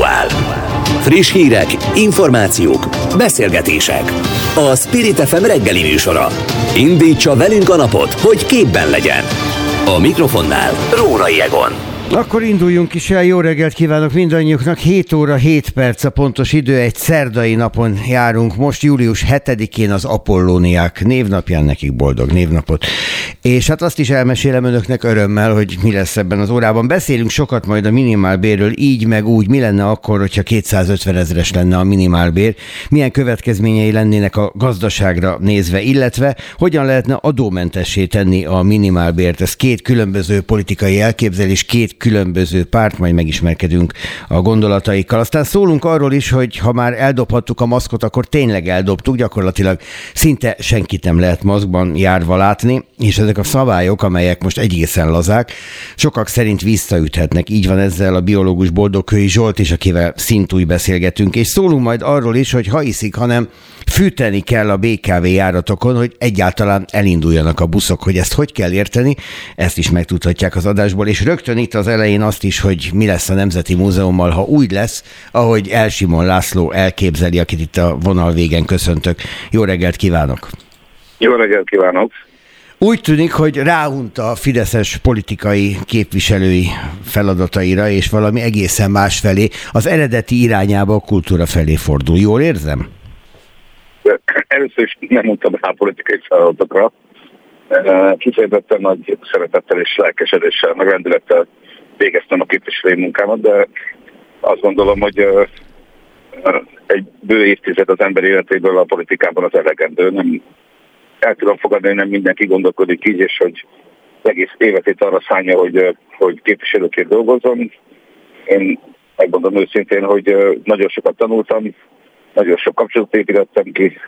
aktuál. Friss hírek, információk, beszélgetések. A Spirit FM reggeli műsora. Indítsa velünk a napot, hogy képben legyen. A mikrofonnál Rórai Egon. Akkor induljunk is el, jó reggelt kívánok mindannyiuknak. 7 óra 7 perc a pontos idő, egy szerdai napon járunk. Most július 7-én az Apollóniák névnapján, nekik boldog névnapot. És hát azt is elmesélem önöknek örömmel, hogy mi lesz ebben az órában. Beszélünk sokat majd a minimálbérről, így meg úgy, mi lenne akkor, hogyha 250 ezeres lenne a minimálbér, milyen következményei lennének a gazdaságra nézve, illetve hogyan lehetne adómentessé tenni a minimálbért. Ez két különböző politikai elképzelés, két különböző párt, majd megismerkedünk a gondolataikkal. Aztán szólunk arról is, hogy ha már eldobhattuk a maszkot, akkor tényleg eldobtuk, gyakorlatilag szinte senkit nem lehet maszkban járva látni, és ezek a szabályok, amelyek most egészen lazák, sokak szerint visszaüthetnek. Így van ezzel a biológus Boldogkői Zsolt is, akivel szintúj beszélgetünk, és szólunk majd arról is, hogy ha iszik, hanem fűteni kell a BKV járatokon, hogy egyáltalán elinduljanak a buszok, hogy ezt hogy kell érteni, ezt is megtudhatják az adásból, és rögtön itt az elején azt is, hogy mi lesz a Nemzeti Múzeummal, ha úgy lesz, ahogy Elsimon László elképzeli, akit itt a vonal végen köszöntök. Jó reggelt kívánok! Jó reggelt kívánok! Úgy tűnik, hogy ráunta a fideszes politikai képviselői feladataira, és valami egészen más felé, az eredeti irányába a kultúra felé fordul. Jól érzem? Először is nem mondtam rá politikai feladatokra. Kifejezetten nagy szeretettel és lelkesedéssel, meg rendülettel végeztem a képviselői munkámat, de azt gondolom, hogy egy bő évtized az ember életéből a politikában az elegendő. Nem, el tudom fogadni, hogy nem mindenki gondolkodik így, és hogy egész életét arra szánja, hogy, hogy képviselőként dolgozzon. Én megmondom őszintén, hogy nagyon sokat tanultam, nagyon sok kapcsolatot építettem ki,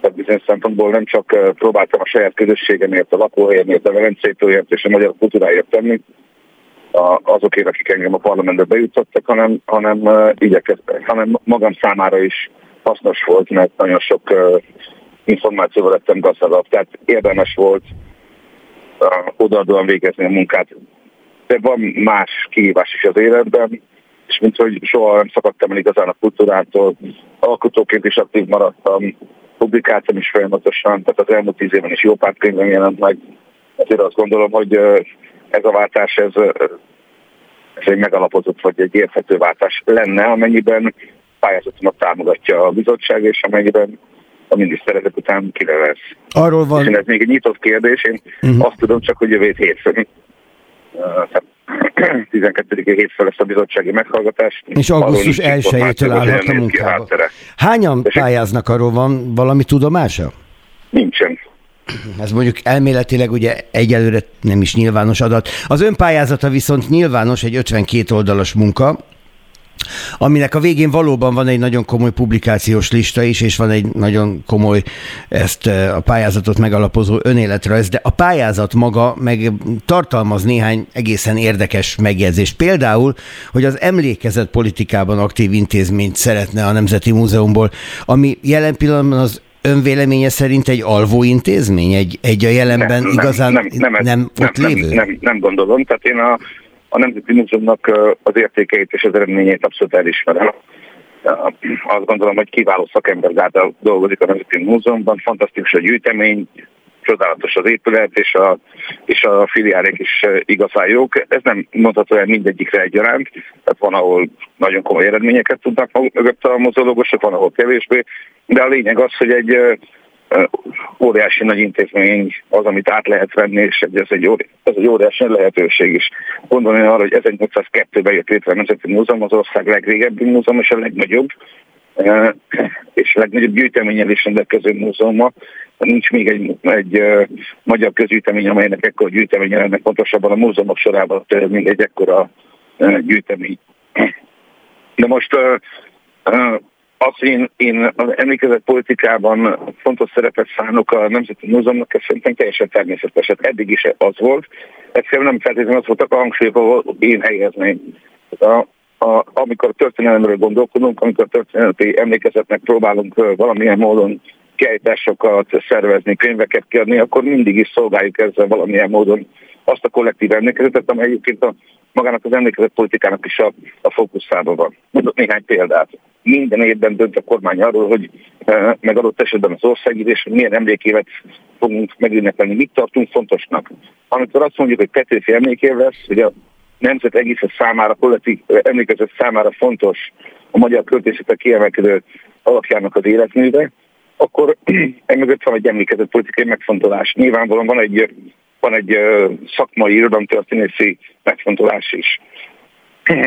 tehát bizonyos szempontból nem csak próbáltam a saját közösségemért, a lakóhelyemért, a Velencétőért és a magyar kultúráért tenni, azokért, akik engem a parlamentbe bejutottak, hanem, hanem, hanem magam számára is hasznos volt, mert nagyon sok információval lettem gazdagabb, tehát érdemes volt odaadóan végezni a munkát. De van más kihívás is az életben, és mint hogy soha nem szakadtam el igazán a kultúrától, alkotóként is aktív maradtam, publikáltam is folyamatosan, tehát az elmúlt tíz évben is jó pár könyvem jelent meg. Ezért azt gondolom, hogy ez a váltás, ez, ez egy megalapozott vagy egy érthető váltás lenne, amennyiben pályázatomat támogatja a bizottság, és amennyiben a miniszter ezek után lesz. Arról van. És ez még egy nyitott kérdés, én uh-huh. azt tudom csak, hogy jövő hétfőn. 12. hétfő lesz a bizottsági meghallgatás. És augusztus 1-től állhat a munkába. Hányan pályáznak, arról van valami tudomása? Nincsen. Ez mondjuk elméletileg ugye egyelőre nem is nyilvános adat. Az önpályázata viszont nyilvános, egy 52 oldalas munka, aminek a végén valóban van egy nagyon komoly publikációs lista is, és van egy nagyon komoly ezt a pályázatot megalapozó önéletrajz, de a pályázat maga meg tartalmaz néhány egészen érdekes megjegyzést. Például, hogy az emlékezet politikában aktív intézményt szeretne a Nemzeti Múzeumból, ami jelen pillanatban az önvéleménye szerint egy alvó intézmény? Egy, egy a jelenben nem, igazán nem, nem, nem, nem ott nem, lévő? Nem, nem, nem gondolom. Tehát én a, a Nemzeti Múzeumnak az értékeit és az eredményeit abszolút elismerem. Azt gondolom, hogy kiváló szakember által dolgozik a Nemzeti Múzeumban, fantasztikus a gyűjtemény, csodálatos az épület, és a, és a filiálék is igazán jók. Ez nem mondható el mindegyikre egyaránt, tehát van, ahol nagyon komoly eredményeket tudnak mögött a mozológosok, van, ahol kevésbé, de a lényeg az, hogy egy óriási nagy intézmény az, amit át lehet venni, és ez egy, óri, ez egy óriási lehetőség is. Gondolni arra, hogy 1802-ben jött létre a Nemzeti Múzeum, az ország legrégebbi múzeum, és a legnagyobb, és a legnagyobb gyűjteményel is rendelkező múzeuma. Nincs még egy, egy magyar közgyűjtemény, amelynek ekkora gyűjteménye lenne, pontosabban a múzeumok sorában mint egy ekkora gyűjtemény. De most azt, hogy én, én az emlékezett politikában fontos szerepet szánok a Nemzeti Múzeumnak, ez szerintem teljesen természetes. Hát eddig is az volt. Egyszerűen nem feltétlenül az voltak a hangsúlyok, ahol én helyezném. A, a, amikor történelemről gondolkodunk, amikor történelmi emlékezetnek próbálunk valamilyen módon kiállításokat szervezni, könyveket kérni, akkor mindig is szolgáljuk ezzel valamilyen módon azt a kollektív emlékezetet, amely egyébként a magának az emlékezett politikának is a, a fókuszában van. Mondok néhány példát. Minden évben dönt a kormány arról, hogy meg adott esetben az országgyűlés, hogy milyen emlékévet fogunk megünnepelni, mit tartunk fontosnak. Amikor azt mondjuk, hogy Petőfi emlékév lesz, hogy a nemzet egész számára, kollektív emlékezet számára fontos a magyar költészetek kiemelkedő alakjának az életműve, akkor emögött van egy emlékezett politikai megfontolás. Nyilvánvalóan van egy, van egy szakmai irodalomtörténészi megfontolás is.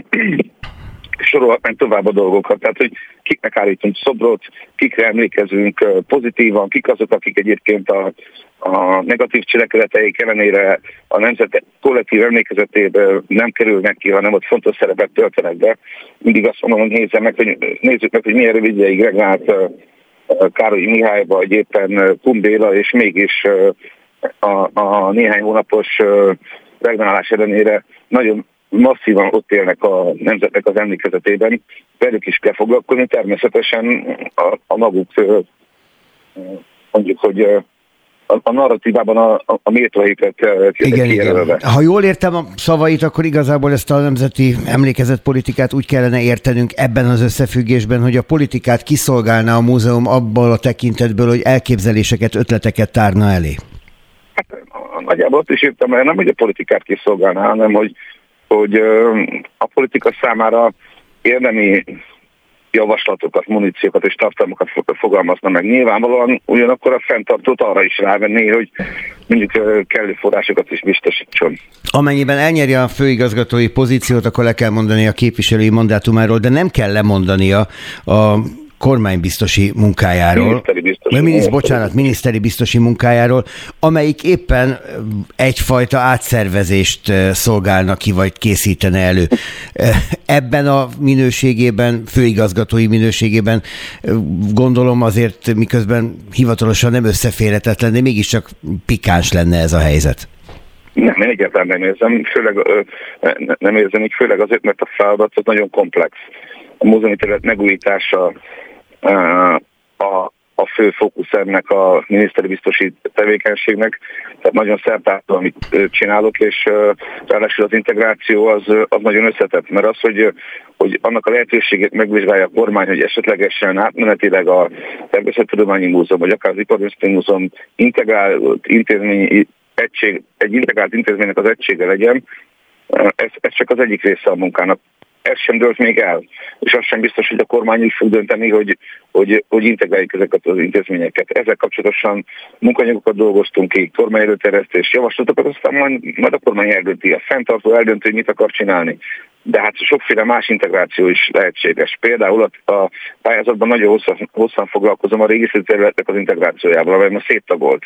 Sorolhatnánk tovább a dolgokat, tehát hogy kiknek állítunk szobrot, kikre emlékezünk pozitívan, kik azok, akik egyébként a, a negatív cselekedeteik ellenére a nemzet kollektív emlékezetében nem kerülnek ki, hanem ott fontos szerepet töltenek be. Mindig azt mondom, hogy nézzük meg, hogy, nézzük meg, hogy milyen rövid ideig regnált Károly Mihály, vagy éppen Kumbéla, és mégis a, a néhány hónapos regnálás ellenére nagyon masszívan ott élnek a nemzetnek az emlékezetében, velük is kell foglalkozni, természetesen a, a maguk mondjuk, hogy a, a narratívában a, a, a méltóhelyüket igen, igen. Ha jól értem a szavait, akkor igazából ezt a nemzeti emlékezetpolitikát úgy kellene értenünk ebben az összefüggésben, hogy a politikát kiszolgálná a múzeum abból a tekintetből, hogy elképzeléseket, ötleteket tárna elé. Hát, nagyjából ott is írtam, mert nem, hogy a politikát kiszolgálná, hanem hogy, hogy a politika számára érdemi javaslatokat, muníciókat és tartalmakat fogalmazna meg. Nyilvánvalóan ugyanakkor a fenntartót arra is rávenné, hogy mondjuk kellő forrásokat is biztosítson. Amennyiben elnyeri a főigazgatói pozíciót, akkor le kell mondani a képviselői mandátumáról, de nem kell lemondania a kormánybiztosi munkájáról. Miniszteri biztosi. Minisz, bocsánat, miniszteri biztosi munkájáról, amelyik éppen egyfajta átszervezést szolgálna ki, vagy készítene elő. Ebben a minőségében, főigazgatói minőségében gondolom azért, miközben hivatalosan nem összeférhetetlen, de mégiscsak pikáns lenne ez a helyzet. Nem, én egyáltalán nem érzem, főleg, nem érzem így, főleg azért, mert a feladat az nagyon komplex. A múzeumi terület megújítása, a, a fő fókusz ennek a miniszteri biztosi tevékenységnek. Tehát nagyon szertától, amit csinálok, és ráadásul az integráció az, az nagyon összetett, mert az, hogy, hogy annak a lehetőségét megvizsgálja a kormány, hogy esetlegesen átmenetileg a Természettudományi Múzeum, vagy akár az Iparművészeti Múzeum integrált intézmény, egység, egy integrált intézménynek az egysége legyen, ez, ez csak az egyik része a munkának ez sem dölt még el. És az sem biztos, hogy a kormány is fog dönteni, hogy, hogy, hogy integráljuk ezeket az intézményeket. Ezzel kapcsolatosan munkanyagokat dolgoztunk ki, kormány előterjesztés, javaslatokat, aztán majd, majd a kormány eldönti, a fenntartó eldönti, hogy mit akar csinálni. De hát sokféle más integráció is lehetséges. Például a pályázatban nagyon hosszan, hosszan foglalkozom a régi területek az integrációjával, amely ma széttagolt.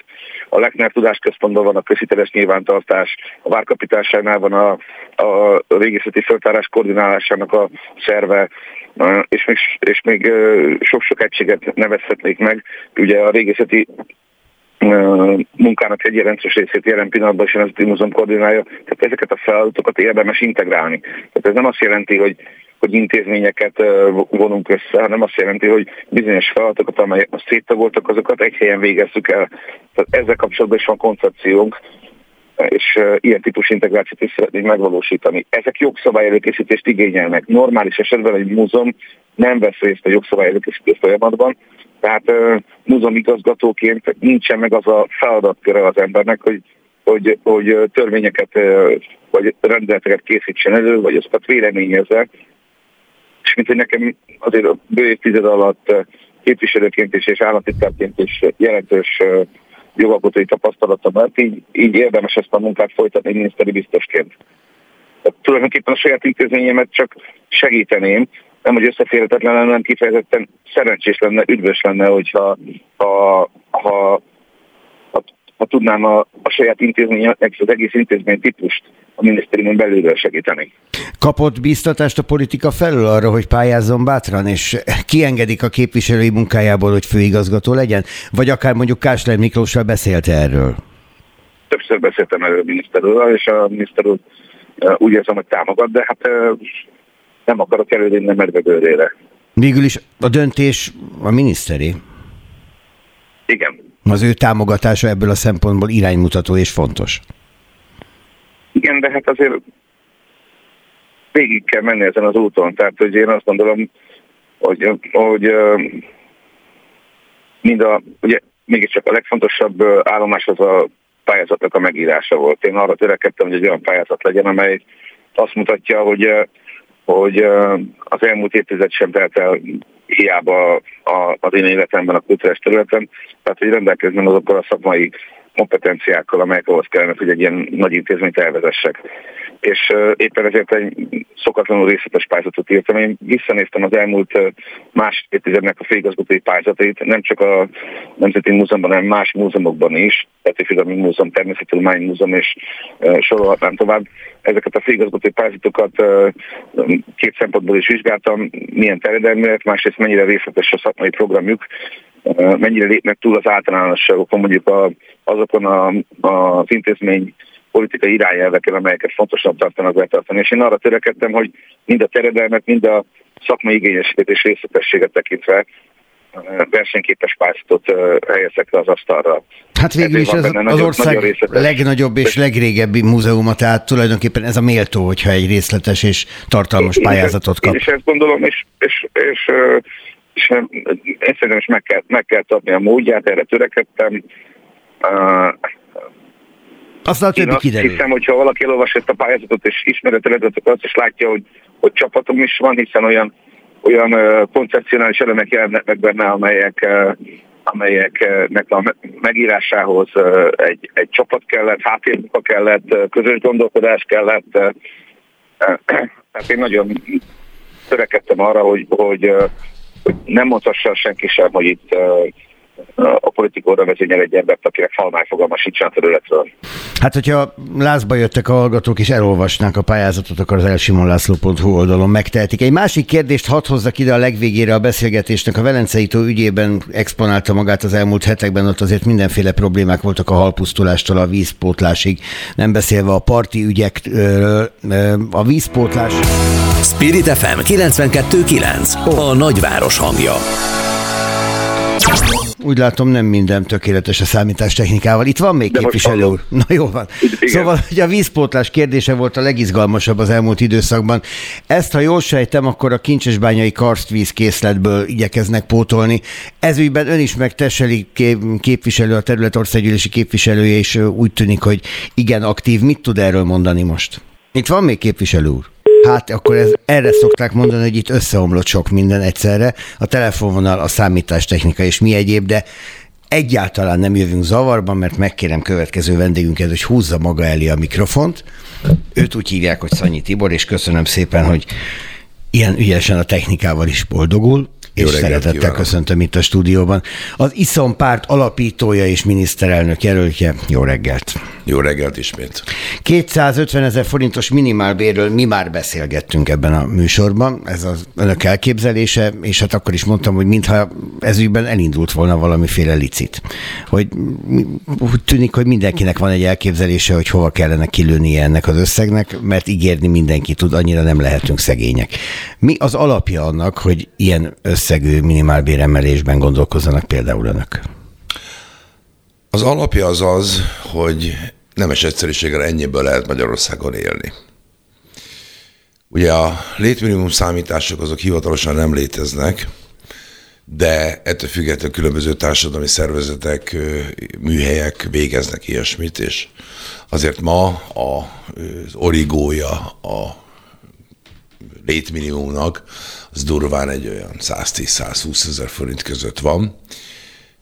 A Lechner Tudásközpontban van a közhiteles nyilvántartás, a Várkapitásánál van a, a régészeti föltárás koordinálásának a szerve, és még, és még sok-sok egységet nevezhetnék meg. Ugye a régészeti munkának egy jelentős részét jelen pillanatban is az Múzeum koordinálja, tehát ezeket a feladatokat érdemes integrálni. Tehát ez nem azt jelenti, hogy hogy intézményeket vonunk össze, hanem azt jelenti, hogy bizonyos feladatokat, amelyek most széttagoltak, azokat egy helyen végezzük el. Tehát ezzel kapcsolatban is van koncepciónk, és ilyen típusú integrációt is szeretnénk megvalósítani. Ezek jogszabály előkészítést igényelnek. Normális esetben egy múzeum nem vesz részt a jogszabály előkészítés folyamatban, tehát múzeum igazgatóként nincsen meg az a feladatköre az embernek, hogy, hogy, hogy törvényeket vagy rendeleteket készítsen elő, vagy azokat véleményezze. És mint hogy nekem azért a bő évtized alatt képviselőként is és államtitkárként is jelentős jogalkotói tapasztalata, mert így, így érdemes ezt a munkát folytatni miniszteri biztosként. Tehát tulajdonképpen a saját intézményemet csak segíteném, nem hogy összeférhetetlen lenne, hanem kifejezetten szerencsés lenne, üdvös lenne, hogyha ha, ha, ha, ha tudnám a, a saját intézménynek, az egész intézmény típust a minisztériumon belülről segíteni. Kapott bíztatást a politika felől arra, hogy pályázzon bátran, és kiengedik a képviselői munkájából, hogy főigazgató legyen? Vagy akár mondjuk Kásler Miklóssal beszélt erről? Többször beszéltem erről a miniszter és a miniszter úr úgy érzem, hogy támogat, de hát nem akarok előzni a medvegőrére. Végül is a döntés a miniszteri? Igen. Az ő támogatása ebből a szempontból iránymutató és fontos. Igen, de hát azért végig kell menni ezen az úton. Tehát, hogy én azt gondolom, hogy, hogy mind a, ugye mégiscsak a legfontosabb állomás az a pályázatnak a megírása volt. Én arra törekedtem, hogy egy olyan pályázat legyen, amely azt mutatja, hogy, hogy az elmúlt évtized sem telt el hiába az én életemben a kultúrás területen, tehát hogy rendelkeznem azokkal a szakmai kompetenciákkal, amelyek ahhoz kellene, hogy egy ilyen nagy intézményt elvezessek. És éppen ezért egy szokatlanul részletes pályázatot írtam. Én visszanéztem az elmúlt más évtizednek a főigazgatói pályázatait, nem csak a Nemzeti Múzeumban, hanem más múzeumokban is, Petőfi Múzeum, Természettudományi Múzeum és sorolhatnám tovább. Ezeket a főigazgatói pályázatokat két szempontból is vizsgáltam, milyen terjedelműek, másrészt mennyire részletes a szakmai programjuk, mennyire lépnek túl az általánosságokon, mondjuk a, azokon a, az intézmény politikai irányelveken, amelyeket fontosabb tartanak betartani. És én arra törekedtem, hogy mind a teredelmet, mind a szakmai igényességet és részletességet tekintve versenyképes pályázatot helyezek le az asztalra. Hát végül is ez az ország nagyon legnagyobb és legrégebbi múzeuma, tehát tulajdonképpen ez a méltó, hogyha egy részletes és tartalmas pályázatot kap. Én is ezt gondolom, és, és, és, és én szerintem is meg kell, meg kell adni a módját, erre törekedtem. Aztán a többi azt kiderül. hiszem, hogyha valaki elolvas ezt a pályázatot és ismereteletet, akkor azt is látja, hogy, hogy csapatom is van, hiszen olyan, olyan uh, koncepcionális elemek jelennek meg benne, amelyek, uh, amelyeknek a megírásához uh, egy, egy csapat kellett, háttérmunka kellett, uh, közös gondolkodás kellett. Uh, uh, tehát én nagyon törekedtem arra, hogy, hogy, uh, hogy nem mondhassa senki sem, hogy itt a politikóra vezényel egy embert, akinek falmány fogalma sincsen a területről. Hát, hogyha lázba jöttek a hallgatók és elolvasnák a pályázatot, akkor az elsimonlászló.hu oldalon megtehetik. Egy másik kérdést hadd hozzak ide a legvégére a beszélgetésnek. A Velencei tó ügyében exponálta magát az elmúlt hetekben, ott azért mindenféle problémák voltak a halpusztulástól a vízpótlásig, nem beszélve a parti ügyekről, a vízpótlás. Spirit FM 92.9 a nagyváros hangja. Úgy látom, nem minden tökéletes a számítástechnikával. Itt van még De képviselő úr. Na jó van. Igen. Szóval, hogy a vízpótlás kérdése volt a legizgalmasabb az elmúlt időszakban. Ezt, ha jól sejtem, akkor a kincsesbányai karstvíz készletből igyekeznek pótolni. Ezügyben ön is meg Teseli ké- képviselő, a terület országgyűlési képviselője, és úgy tűnik, hogy igen aktív. Mit tud erről mondani most? Itt van még képviselő úr? Hát akkor ez, erre szokták mondani, hogy itt összeomlott sok minden egyszerre, a telefonvonal, a számítástechnika és mi egyéb, de egyáltalán nem jövünk zavarba, mert megkérem következő vendégünket, hogy húzza maga elé a mikrofont. Őt úgy hívják, hogy Szanyi Tibor, és köszönöm szépen, hogy ilyen ügyesen a technikával is boldogul, Jó és reggelt szeretettel kívánok. köszöntöm itt a stúdióban. Az ISZOM párt alapítója és miniszterelnök jelöltje. Jó reggelt! Jó reggelt ismét. 250 ezer forintos minimálbérről mi már beszélgettünk ebben a műsorban, ez az önök elképzelése, és hát akkor is mondtam, hogy mintha ezügyben elindult volna valamiféle licit. Hogy úgy tűnik, hogy mindenkinek van egy elképzelése, hogy hova kellene kilőnie ennek az összegnek, mert ígérni mindenki tud, annyira nem lehetünk szegények. Mi az alapja annak, hogy ilyen összegű minimálbéremelésben gondolkozzanak például önök? Az alapja az az, hogy nemes egyszerűséggel ennyiből lehet Magyarországon élni. Ugye a létminimum számítások azok hivatalosan nem léteznek, de ettől függetlenül különböző társadalmi szervezetek, műhelyek végeznek ilyesmit, és azért ma az origója a létminimumnak, az durván egy olyan 110-120 ezer forint között van.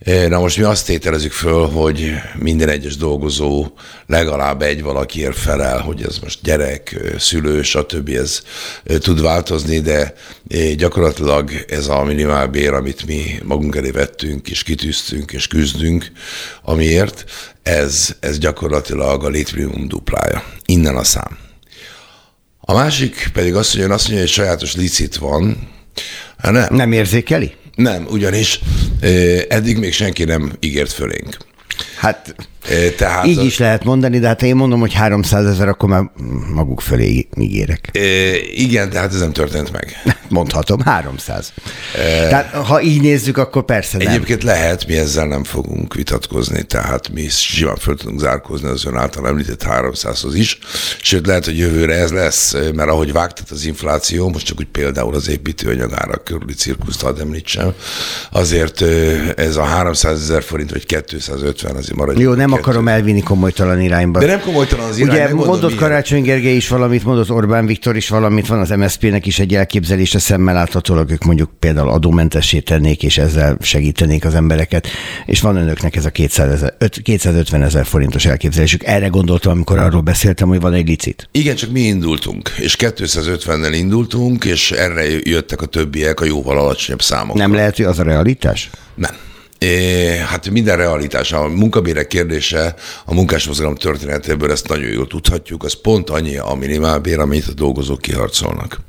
E, Na most mi azt tételezzük föl, hogy minden egyes dolgozó legalább egy valakiért felel, hogy ez most gyerek, ö, szülő, stb. ez ö, tud változni, de gyakorlatilag ez a minimálbér, amit mi magunk elé vettünk, és kitűztünk, és küzdünk, amiért, ez, ez gyakorlatilag a létminimum duplája. Innen a szám. A másik pedig az, hogy ön azt mondja, hogy sajátos licit van. Hát nem. Nem érzékeli? Nem, ugyanis ö, eddig még senki nem ígért fölénk. Hát Tehát, Így is lehet mondani, de hát én mondom, hogy 300 ezer, akkor már maguk fölé ígérek. Igen, de hát ez nem történt meg. Mondhatom, 300. E, tehát ha így nézzük, akkor persze nem. Egyébként lehet, mi ezzel nem fogunk vitatkozni, tehát mi simán föl tudunk zárkózni az ön által említett 300-hoz is, sőt lehet, hogy jövőre ez lesz, mert ahogy vágtat az infláció, most csak úgy például az építőanyagára körüli cirkuszt ad említsem, azért ez a 300 ezer forint, vagy 250 azért maradjon. Jó, nem nem akarom elvinni komolytalan irányba. De nem komolytalan az irány. Ugye mondott Karácsony Gergely is valamit, mondott Orbán Viktor is valamit, van az MSZP-nek is egy elképzelése szemmel láthatólag, ők mondjuk például adómentessé tennék, és ezzel segítenék az embereket, és van önöknek ez a 200 ezer, 250 ezer forintos elképzelésük. Erre gondoltam, amikor arról beszéltem, hogy van egy licit. Igen, csak mi indultunk, és 250-nel indultunk, és erre jöttek a többiek a jóval alacsonyabb számok. Nem lehet, hogy az a realitás? Nem. É, hát minden realitás. A munkabérek kérdése a munkásmozgalom történetéből ezt nagyon jól tudhatjuk, az pont annyi a minimálbér, amit a dolgozók kiharcolnak.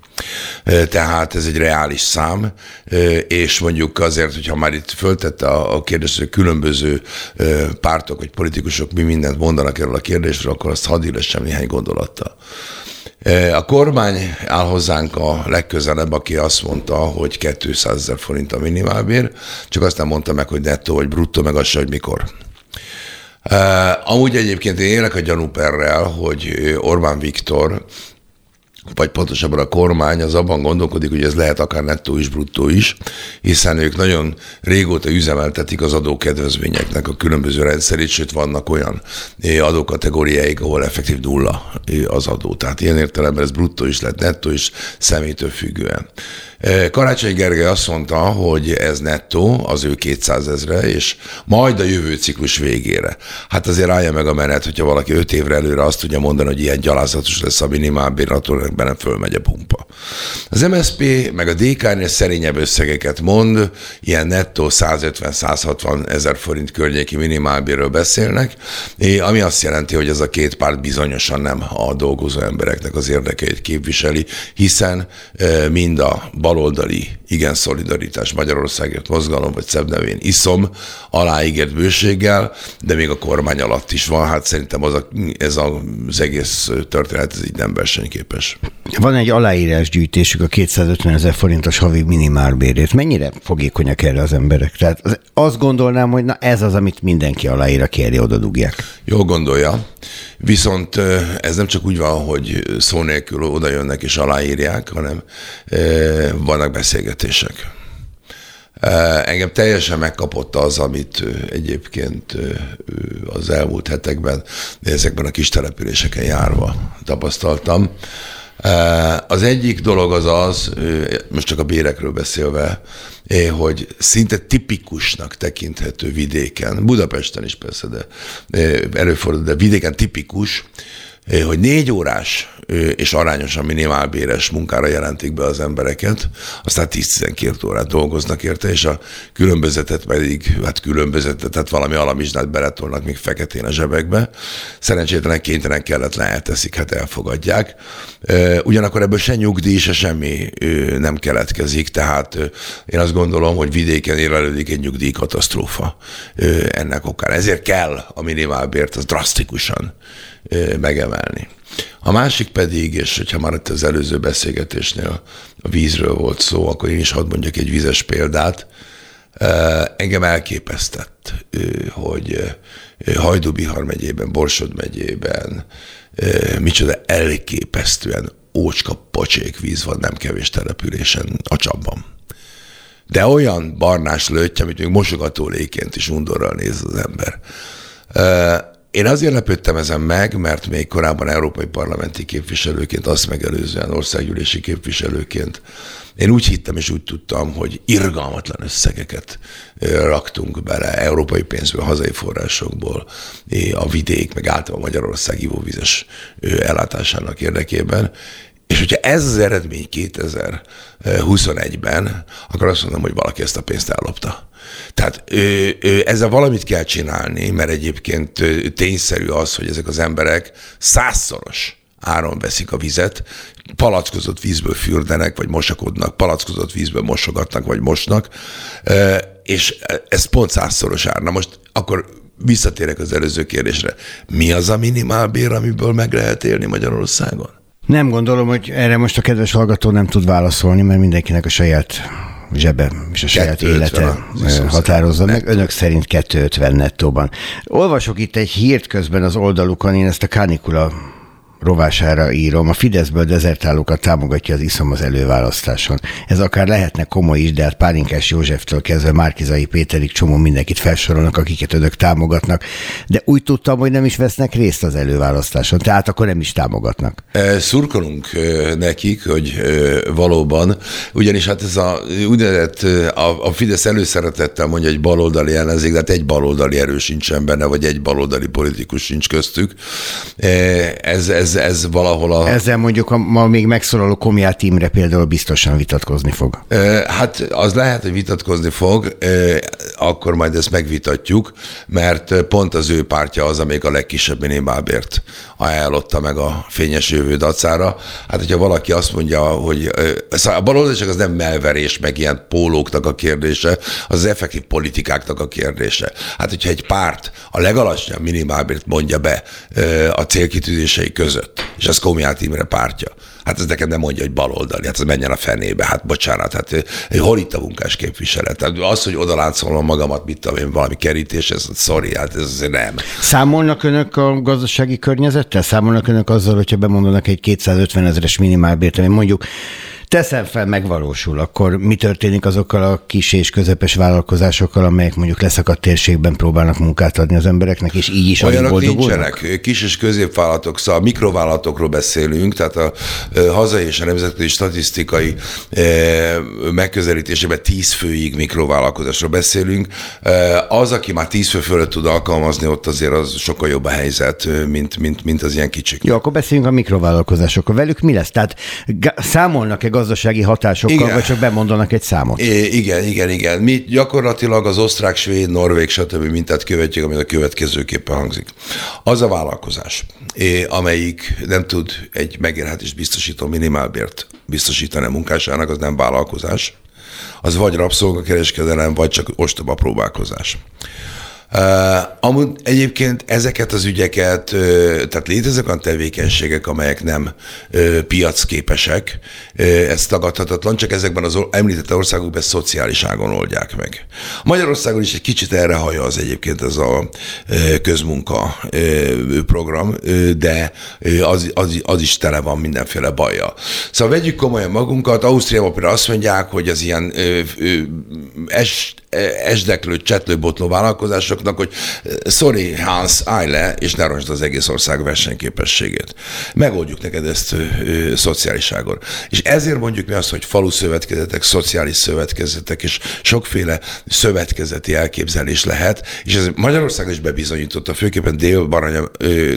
Tehát ez egy reális szám, és mondjuk azért, hogyha már itt föltette a kérdést, különböző pártok vagy politikusok mi mindent mondanak erről a kérdésről, akkor azt hadd illessem néhány gondolattal. A kormány áll hozzánk a legközelebb, aki azt mondta, hogy 200 ezer forint a minimálbér, csak azt nem mondta meg, hogy nettó vagy bruttó, meg az se, hogy mikor. Amúgy egyébként én élek a gyanúperrel, hogy Orbán Viktor vagy pontosabban a kormány az abban gondolkodik, hogy ez lehet akár nettó is, bruttó is, hiszen ők nagyon régóta üzemeltetik az adókedvezményeknek a különböző rendszerét, sőt vannak olyan adókategóriáik, ahol effektív nulla az adó. Tehát ilyen értelemben ez bruttó is lett, nettó is, személytől függően. Karácsony Gergely azt mondta, hogy ez nettó az ő 200 ezre, és majd a jövő ciklus végére. Hát azért állja meg a menet, hogyha valaki 5 évre előre azt tudja mondani, hogy ilyen gyalázatos lesz a minimálbér, attól benne fölmegy a pumpa. Az MSP meg a DK-nél szerényebb összegeket mond, ilyen nettó 150-160 ezer forint környéki minimálbérről beszélnek, ami azt jelenti, hogy ez a két párt bizonyosan nem a dolgozó embereknek az érdekeit képviseli, hiszen mind a baloldali igen szolidaritás Magyarországért mozgalom, vagy szebb nevén iszom, aláígért bőséggel, de még a kormány alatt is van. Hát szerintem az a, ez az egész történet ez így nem versenyképes. Van egy aláírásgyűjtésük a 250 ezer forintos havi minimálbérét. Mennyire fogékonyak erre az emberek? Tehát azt gondolnám, hogy na ez az, amit mindenki aláír, aki erre oda dugják. Jó gondolja. Viszont ez nem csak úgy van, hogy szó nélkül oda jönnek és aláírják, hanem vannak beszélgetések. Engem teljesen megkapott az, amit egyébként az elmúlt hetekben ezekben a kis településeken járva tapasztaltam. Az egyik dolog az az, most csak a bérekről beszélve, hogy szinte tipikusnak tekinthető vidéken, Budapesten is persze, de előfordul, de vidéken tipikus, hogy négy órás és arányosan minimálbéres munkára jelentik be az embereket, aztán 10-12 órát dolgoznak érte, és a különbözetet pedig, hát különbözetet, tehát valami alamizsnát beletolnak még feketén a zsebekbe. Szerencsétlen kénytelen kellett elteszik, hát elfogadják. Ugyanakkor ebből se nyugdíj, se semmi nem keletkezik, tehát én azt gondolom, hogy vidéken élelődik egy nyugdíjkatasztrófa ennek okán. Ezért kell a minimálbért az drasztikusan megemelni. A másik pedig, és hogyha már itt az előző beszélgetésnél a vízről volt szó, akkor én is hadd mondjak egy vízes példát. Engem elképesztett, hogy Hajdubihar megyében, Borsod megyében, micsoda elképesztően ócska pocsék víz van nem kevés településen a csapban. De olyan barnás lőtty, amit még mosogató léként is undorral néz az ember. Én azért lepődtem ezen meg, mert még korábban európai parlamenti képviselőként, azt megelőzően országgyűlési képviselőként én úgy hittem és úgy tudtam, hogy irgalmatlan összegeket raktunk bele európai pénzből, hazai forrásokból a vidék, meg általában Magyarország ivóvizes ellátásának érdekében, és hogyha ez az eredmény 2021-ben, akkor azt mondom, hogy valaki ezt a pénzt ellopta. Tehát ö, ö, ezzel valamit kell csinálni, mert egyébként ö, tényszerű az, hogy ezek az emberek százszoros áron veszik a vizet, palackozott vízből fürdenek, vagy mosakodnak, palackozott vízből mosogatnak, vagy mosnak, és ez pont százszoros ár. Na most akkor visszatérek az előző kérdésre. Mi az a minimálbér, amiből meg lehet élni Magyarországon? Nem gondolom, hogy erre most a kedves hallgató nem tud válaszolni, mert mindenkinek a saját zsebe és a saját élete határozza meg. Önök szerint 250 nettóban. Olvasok itt egy hírt közben az oldalukon, én ezt a Canicula rovására írom, a Fideszből dezertálókat támogatja az iszom az előválasztáson. Ez akár lehetne komoly is, de hát Pálinkás Józseftől kezdve Márkizai Péterig csomó mindenkit felsorolnak, akiket önök támogatnak, de úgy tudtam, hogy nem is vesznek részt az előválasztáson, tehát akkor nem is támogatnak. Szurkolunk nekik, hogy valóban, ugyanis hát ez a úgynevezett a Fidesz előszeretettel mondja, hogy baloldali ellenzék, de hát egy baloldali erő sincsen benne, vagy egy baloldali politikus sincs köztük. Ez, ez ez, ez valahol a... Ezzel mondjuk a ma még megszólaló Komját Imre például biztosan vitatkozni fog. Hát az lehet, hogy vitatkozni fog, akkor majd ezt megvitatjuk, mert pont az ő pártja az, amelyik a legkisebb minimálbért ajánlotta meg a fényes jövő dacára. Hát, hogyha valaki azt mondja, hogy szóval a baloldalság az nem melverés, meg ilyen pólóknak a kérdése, az az effektív politikáknak a kérdése. Hát, hogyha egy párt a legalacsonyabb minimálbért mondja be a célkitűzései között, és az Komját Imre pártja, Hát ez nekem nem mondja, hogy baloldali, hát ez menjen a fenébe, hát bocsánat, hát hol itt a munkás képviselet? Tehát az, hogy odaláncolom magamat, mit tudom én, valami kerítés, ez sorry, hát ez azért nem. Számolnak önök a gazdasági környezettel? Számolnak önök azzal, hogyha bemondanak egy 250 ezeres minimálbért, ami mondjuk teszem fel, megvalósul, akkor mi történik azokkal a kis és közepes vállalkozásokkal, amelyek mondjuk leszakadt térségben próbálnak munkát adni az embereknek, és így is Olyanok nincsenek. Kis és középvállalatok, szóval a mikrovállalatokról beszélünk, tehát a hazai és a nemzetközi statisztikai megközelítésében tíz főig mikrovállalkozásról beszélünk. Az, aki már tíz fő fölött tud alkalmazni, ott azért az sokkal jobb a helyzet, mint, mint, mint az ilyen kicsik. Jó, akkor beszéljünk a mikrovállalkozásokról. Velük mi lesz? Tehát számolnak-e gazdasági hatásokkal, igen. vagy csak bemondanak egy számot? É, igen, igen, igen. Mi gyakorlatilag az osztrák, svéd, norvég, stb. mintát követjük, ami a következőképpen hangzik. Az a vállalkozás, amelyik nem tud egy megélhetést biztosító minimálbért biztosítani a munkásának, az nem vállalkozás, az vagy rabszolgakereskedelem, vagy csak ostoba próbálkozás. Amúgy egyébként ezeket az ügyeket, tehát léteznek olyan tevékenységek, amelyek nem piacképesek, ez tagadhatatlan, csak ezekben az említett országokban szociális ágon oldják meg. Magyarországon is egy kicsit erre haja az egyébként ez a közmunka program, de az, az, az is tele van mindenféle baja. Szóval vegyük komolyan magunkat, Ausztriában például azt mondják, hogy az ilyen es, esdeklő, csetlőbotló vállalkozásoknak, hogy sorry Hans, állj le, és ne roncsd az egész ország versenyképességét. Megoldjuk neked ezt ö, szociáliságon. És ezért mondjuk mi azt, hogy falu szövetkezetek, szociális szövetkezetek, és sokféle szövetkezeti elképzelés lehet, és ez Magyarországon is bebizonyította, főképpen dél-baranya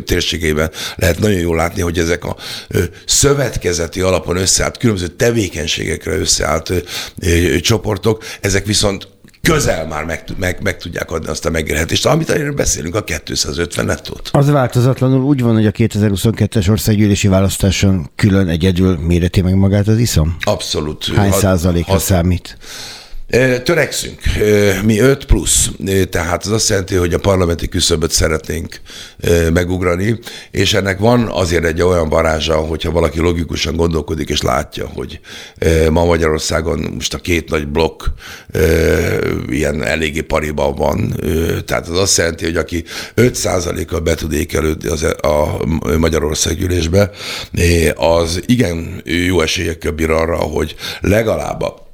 térségében lehet nagyon jól látni, hogy ezek a ö, szövetkezeti alapon összeállt, különböző tevékenységekre összeállt ö, ö, csoportok, ezek viszont közel már meg, meg, meg tudják adni azt a megélhetést, amit erről beszélünk, a 250 nettót. Az változatlanul úgy van, hogy a 2022-es országgyűlési választáson külön egyedül méreti meg magát az iszom? Abszolút. Hány százalékra számít? Törekszünk. Mi 5 plusz, tehát az azt jelenti, hogy a parlamenti küszöböt szeretnénk megugrani, és ennek van azért egy olyan varázsa, hogyha valaki logikusan gondolkodik és látja, hogy ma Magyarországon most a két nagy blokk ilyen eléggé pariban van, tehát az azt jelenti, hogy aki 5%-kal be tud ékelődni az, e, a Magyarország gyűlésbe, az igen jó esélyekkel bír arra, hogy legalább a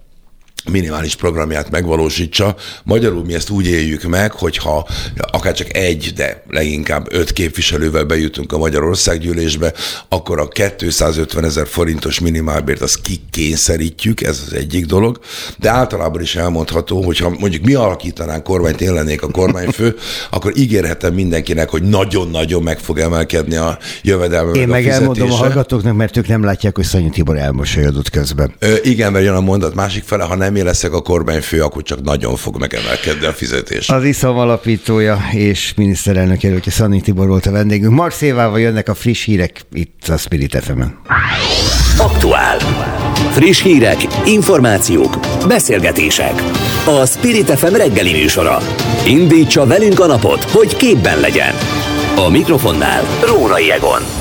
minimális programját megvalósítsa. Magyarul mi ezt úgy éljük meg, hogyha akár csak egy, de leginkább öt képviselővel bejutunk a Magyarországgyűlésbe, akkor a 250 ezer forintos minimálbért azt kikényszerítjük, ez az egyik dolog, de általában is elmondható, hogyha mondjuk mi alakítanánk kormányt, én lennék a kormányfő, akkor ígérhetem mindenkinek, hogy nagyon-nagyon meg fog emelkedni a jövedelme. Én meg, meg elmondom a hallgatóknak, mert ők nem látják, hogy Szanyi Tibor elmosolyodott közben. Ö, igen, mert jön a mondat másik fele, ha nem nem én leszek a kormányfő, akkor csak nagyon fog megemelkedni a fizetés. Az ISZAM alapítója és miniszterelnök jelöltje Szani Tibor volt a vendégünk. Mark jönnek a friss hírek itt a Spirit fm -en. Aktuál. Friss hírek, információk, beszélgetések. A Spirit FM reggeli műsora. Indítsa velünk a napot, hogy képben legyen. A mikrofonnál Rórai Egon.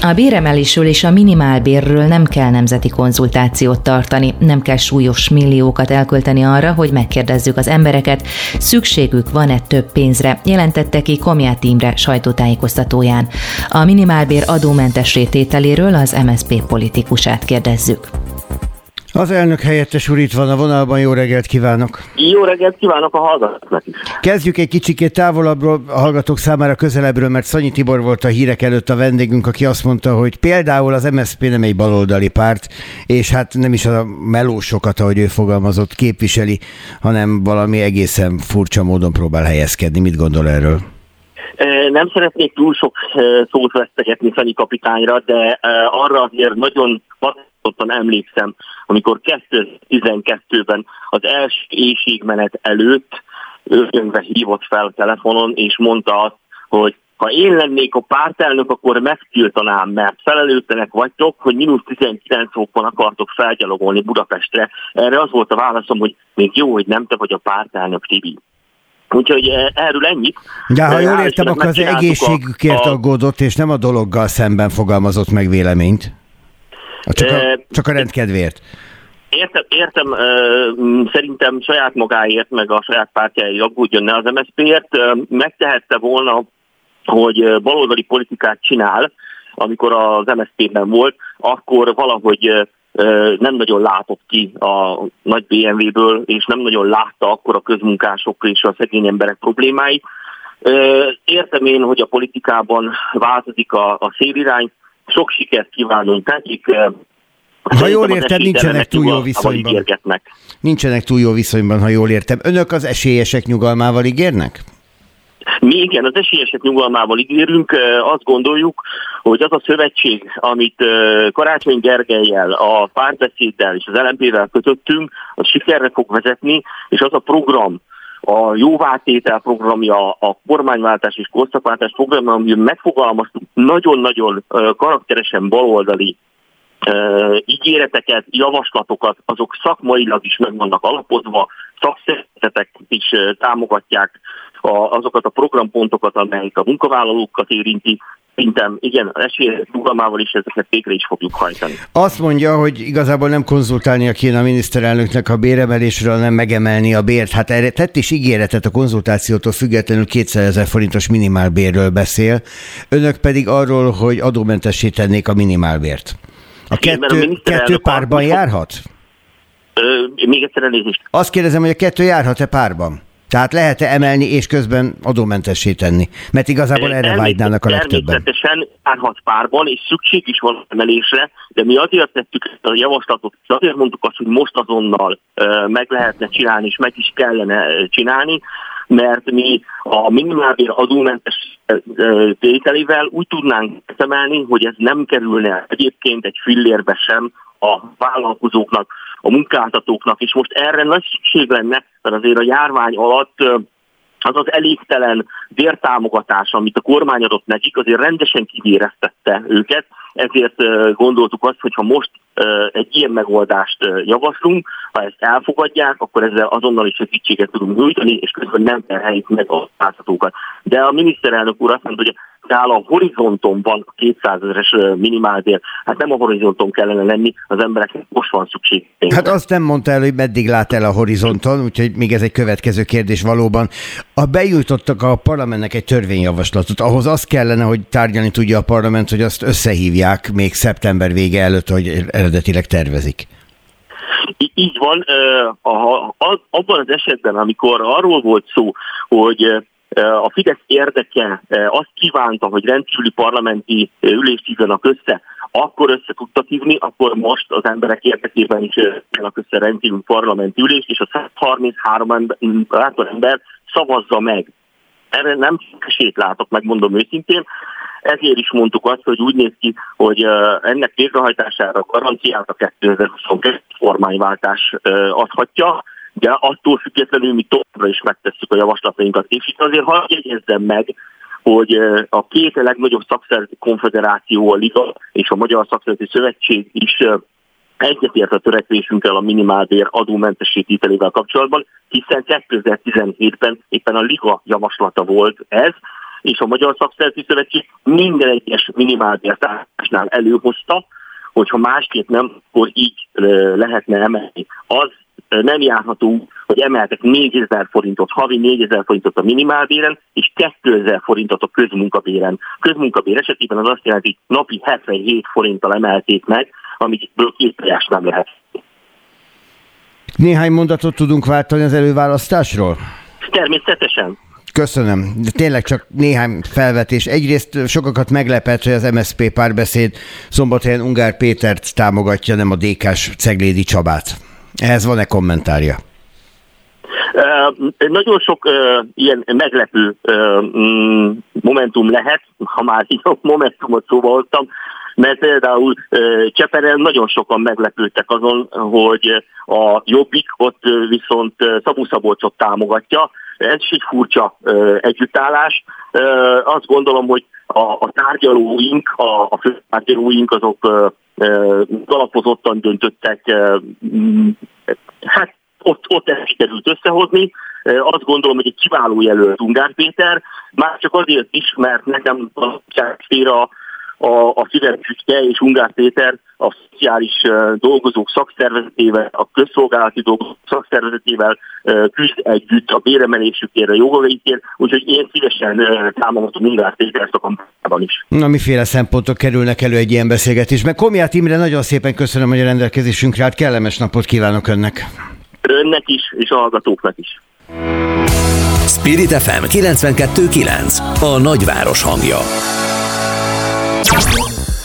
A béremelésről és a minimálbérről nem kell nemzeti konzultációt tartani, nem kell súlyos milliókat elkölteni arra, hogy megkérdezzük az embereket, szükségük van-e több pénzre, jelentette ki Komját Imre sajtótájékoztatóján. A minimálbér adómentes rétételéről az MSZP politikusát kérdezzük. Az elnök helyettes úr itt van a vonalban, jó reggelt kívánok! Jó reggelt kívánok a hallgatóknak is! Kezdjük egy kicsikét távolabbról, a hallgatók számára közelebbről, mert Szanyi Tibor volt a hírek előtt a vendégünk, aki azt mondta, hogy például az MSZP nem egy baloldali párt, és hát nem is a melósokat, ahogy ő fogalmazott, képviseli, hanem valami egészen furcsa módon próbál helyezkedni. Mit gondol erről? Nem szeretnék túl sok szót vesztegetni Szanyi kapitányra, de arra azért nagyon határozottan emlékszem, amikor 2012-ben az első éjségmenet előtt örömbe hívott fel a telefonon, és mondta azt, hogy ha én lennék a pártelnök, akkor megtiltanám, mert felelőtlenek vagytok, hogy mínusz 19 fokban akartok felgyalogolni Budapestre. Erre az volt a válaszom, hogy még jó, hogy nem te vagy a pártelnök, Tibi. Úgyhogy eh, erről ennyit. De ha jól értem, akkor az egészségükért a... aggódott, és nem a dologgal szemben fogalmazott meg véleményt. Csak a, csak a rendkedvéért. Értem, értem, szerintem saját magáért, meg a saját pártjáért aggódjon ne az MSZP-ért. Megtehette volna, hogy baloldali politikát csinál, amikor az MSZP-ben volt, akkor valahogy nem nagyon látott ki a nagy BMW-ből, és nem nagyon látta akkor a közmunkások és a szegény emberek problémáit. Értem én, hogy a politikában változik a, a szélirány, sok sikert kívánunk nekik. Ha jól értem, nincsenek túl jó viszonyban. Nincsenek túl jó viszonyban, ha jól értem. Önök az esélyesek nyugalmával ígérnek? Mi igen, az esélyesek nyugalmával ígérünk, azt gondoljuk, hogy az a szövetség, amit Karácsony Gergelyel, a párbeszéddel és az LMP-vel kötöttünk, az sikerre fog vezetni, és az a program, a jóvátétel programja, a kormányváltás és korszakváltás programja, ami megfogalmaztuk nagyon-nagyon karakteresen baloldali ígéreteket, javaslatokat, azok szakmailag is meg vannak alapozva, szakszervezetek is támogatják azokat a programpontokat, amelyek a munkavállalókat érinti, Szerintem igen, esélyes fogalmával is ezeket végre is fogjuk hajtani. Azt mondja, hogy igazából nem konzultálnia kéne a miniszterelnöknek a béremelésről, hanem megemelni a bért. Hát erre tett is ígéretet a konzultációtól függetlenül 200 ezer forintos minimálbérről beszél. Önök pedig arról, hogy adómentessé tennék a minimálbért. A kettő, a kettő párban járhat? Ö, még egyszer elnézést. Azt kérdezem, hogy a kettő járhat-e párban? Tehát lehet-e emelni és közben adómentessé tenni? Mert igazából erre vágynának a legtöbben. Természetesen járhat párban, és szükség is van emelésre, de mi azért tettük a javaslatot, és azért mondtuk azt, hogy most azonnal meg lehetne csinálni, és meg is kellene csinálni, mert mi a minimálbér adómentes tételével úgy tudnánk emelni, hogy ez nem kerülne egyébként egy fillérbe sem a vállalkozóknak, a munkáltatóknak, és most erre nagy szükség lenne, mert azért a járvány alatt az az elégtelen vértámogatás, amit a kormány adott nekik, azért rendesen kivéreztette őket, ezért gondoltuk azt, hogy ha most egy ilyen megoldást javaslunk, ha ezt elfogadják, akkor ezzel azonnal is segítséget tudunk nyújtani, és közben nem terheljük meg a pályáztatókat. De a miniszterelnök úr azt mondta, hogy a horizonton van a 200 ezeres minimálbér. Hát nem a horizonton kellene lenni, az embereknek most van szükség. Hát azt nem mondta el, hogy meddig lát el a horizonton, úgyhogy még ez egy következő kérdés valóban. A bejutottak a parlamentnek egy törvényjavaslatot, ahhoz az kellene, hogy tárgyalni tudja a parlament, hogy azt összehívják még szeptember vége előtt, hogy eredetileg tervezik. Így van. Abban az esetben, amikor arról volt szó, hogy a Fidesz érdeke azt kívánta, hogy rendkívüli parlamenti ülést hívjanak össze, akkor össze tudtak hívni, akkor most az emberek érdekében is hívjanak össze rendkívüli parlamenti ülést, és a 133 ember, ember szavazza meg. Erre nem esélyt látok, megmondom őszintén, ezért is mondtuk azt, hogy úgy néz ki, hogy ennek végrehajtására garanciát a 2022 formányváltás adhatja, de attól függetlenül mi továbbra is megtesszük a javaslatainkat. És itt azért hadd jegyezzem meg, hogy a két legnagyobb szakszervezeti konfederáció, a Liga és a Magyar Szakszervezeti Szövetség is egyetért a törekvésünkkel a minimálbér adómentesítételével kapcsolatban, hiszen 2017-ben éppen a Liga javaslata volt ez, és a Magyar Szakszervezeti Szövetség minden egyes minimálbértárásnál előhozta, hogyha másképp nem, akkor így lehetne emelni. Az nem járható, hogy emeltek 4000 forintot, havi 4000 forintot a minimálbéren, és 2000 forintot a közmunkabéren. Közmunkabér esetében az azt jelenti, hogy napi 77 forinttal emelték meg, amikből két nem lehet. Néhány mondatot tudunk váltani az előválasztásról? Természetesen. Köszönöm. De tényleg csak néhány felvetés. Egyrészt sokakat meglepett, hogy az MSZP párbeszéd szombathelyen Ungár Pétert támogatja, nem a DK-s Ceglédi Csabát. Ehhez van-e kommentárja? Nagyon sok ilyen meglepő uh, momentum lehet, ha már így momentumot szóba hoztam, mert például Cseperen nagyon sokan meglepődtek azon, hogy a Jobbik ott viszont Szabó Szabolcsot támogatja. Ez is egy furcsa együttállás. Azt gondolom, hogy a, a tárgyalóink, a, a főtárgyalóink azok alapozottan döntöttek, hát ott, ott ezt sikerült összehozni. Azt gondolom, hogy egy kiváló jelölt Ungár Péter, már csak azért is, mert nekem a szféra a, a szívem és Ungár Péter a szociális dolgozók szakszervezetével, a közszolgálati dolgozók szakszervezetével küzd együtt a béremelésükért, a jogaikért, úgyhogy én szívesen támogatom Ungár Péter a kampányában is. Na, miféle szempontok kerülnek elő egy ilyen beszélgetésben? Komiát Imre, nagyon szépen köszönöm, hogy a rendelkezésünkre állt. Kellemes napot kívánok önnek! Önnek is, és a hallgatóknak is. Spirit FM 92.9 A nagyváros hangja.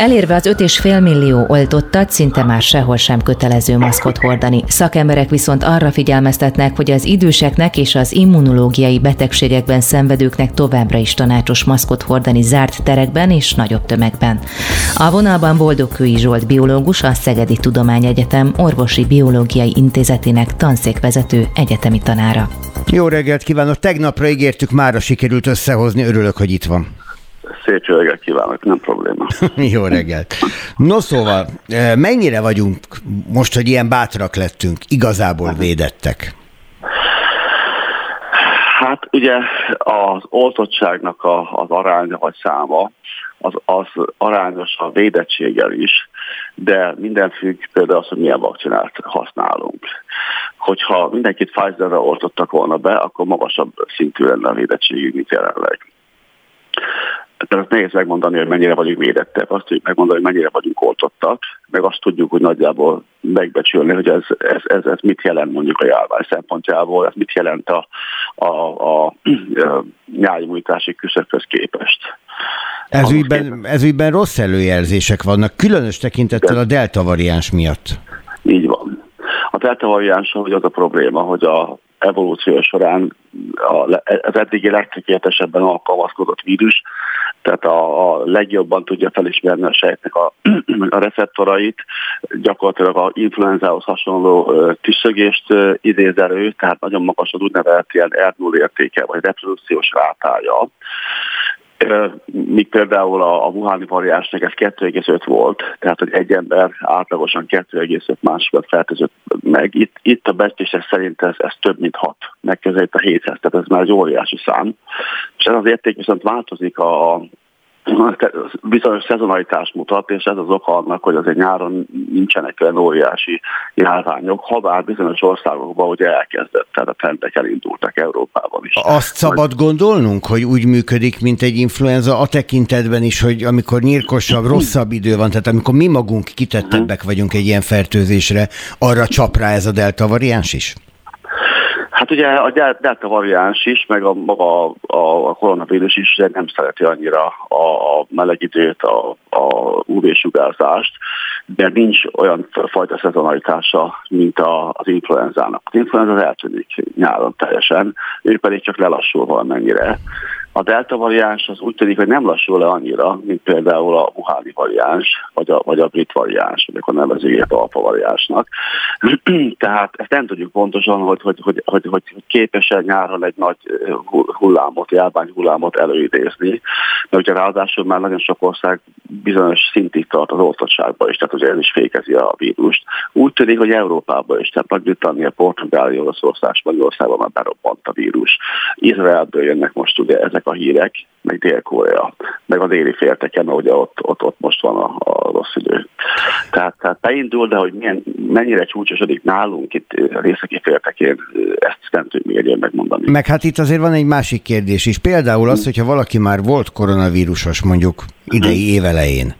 Elérve az 5,5 millió oltottat, szinte már sehol sem kötelező maszkot hordani. Szakemberek viszont arra figyelmeztetnek, hogy az időseknek és az immunológiai betegségekben szenvedőknek továbbra is tanácsos maszkot hordani zárt terekben és nagyobb tömegben. A vonalban Boldogkői Zsolt biológus, a Szegedi Tudományegyetem Orvosi Biológiai Intézetének tanszékvezető egyetemi tanára. Jó reggelt kívánok! Tegnapra ígértük, mára sikerült összehozni, örülök, hogy itt van. Szép reggelt kívánok, nem probléma. Jó reggelt. No szóval, eh, mennyire vagyunk most, hogy ilyen bátrak lettünk, igazából védettek? Hát ugye az oltottságnak a, az aránya vagy száma az, az arányos a védettséggel is, de minden függ például az, hogy milyen vakcinát használunk. Hogyha mindenkit Pfizerre oltottak volna be, akkor magasabb szintű lenne a védettségük, mint jelenleg tehát nehéz megmondani, hogy mennyire vagyunk védettek, azt tudjuk megmondani, hogy mennyire vagyunk oltottak, meg azt tudjuk, hogy nagyjából megbecsülni, hogy ez, ez, ez, ez mit jelent mondjuk a járvány szempontjából, ez mit jelent a, a, a, a nyájimmunitási küszöbhöz képest. Ez ügyben, ez ügyben rossz előjelzések vannak, különös tekintettel a delta variáns miatt. Így van. A delta variáns, hogy az a probléma, hogy a evolúció során az eddigi legtökéletesebben alkalmazkodott vírus, tehát a, a legjobban tudja felismerni a sejtnek a, a receptorait, gyakorlatilag a influenzához hasonló tüsszögést idéz elő, tehát nagyon magas az úgynevezett ilyen R0 értéke, vagy reprodukciós rátája míg például a, a Wuhani variánsnak ez 2,5 volt, tehát hogy egy ember átlagosan 2,5 másodperc fertőzött meg. Itt, itt a becslések szerint ez, ez több mint 6, megközelít a 700, tehát ez már egy óriási szám. És ez az érték viszont változik a, bizonyos szezonalitást mutat, és ez az oka annak, hogy azért nyáron nincsenek olyan óriási járványok, ha bár bizonyos országokban ugye elkezdett, tehát a trendek elindultak Európában is. Azt szabad gondolnunk, hogy úgy működik, mint egy influenza a tekintetben is, hogy amikor nyírkosabb, rosszabb idő van, tehát amikor mi magunk kitettebbek vagyunk egy ilyen fertőzésre, arra csap rá ez a delta variáns is? Hát ugye a delta variáns is, meg a maga a koronavírus is nem szereti annyira a meleg időt, a, a UV-sugárzást, de nincs olyan fajta szezonalitása, mint az influenzának. Az influenza eltűnik nyáron teljesen, ő pedig csak lelassul valamennyire. A delta variáns az úgy tűnik, hogy nem lassul le annyira, mint például a Wuhani variáns, vagy a, vagy a brit variáns, vagy akkor nevezik ilyet alfa variánsnak. Tehát ezt nem tudjuk pontosan, hogy, hogy, hogy, hogy, hogy képes-e nyáron egy nagy hullámot, járvány hullámot előidézni. Mert ugye ráadásul már nagyon sok ország bizonyos szintig tart az oltottságban is, tehát ugye ez is fékezi a vírust. Úgy tűnik, hogy Európában is, tehát Nagy-Britannia, Portugália, Oroszország, Magyarországon már berobbant a vírus. Izraelből jönnek most ugye ezek a hírek, meg Dél-Korea, meg a déli félteken, ugye ott, ott, ott most van a, a rossz idő. Tehát, tehát beindul, de hogy milyen, mennyire csúcsosodik nálunk itt részeki féltekén, ezt nem tudjuk még egyébként megmondani. Meg hát itt azért van egy másik kérdés is. Például az, hogyha valaki már volt koronavírusos mondjuk idei évelején,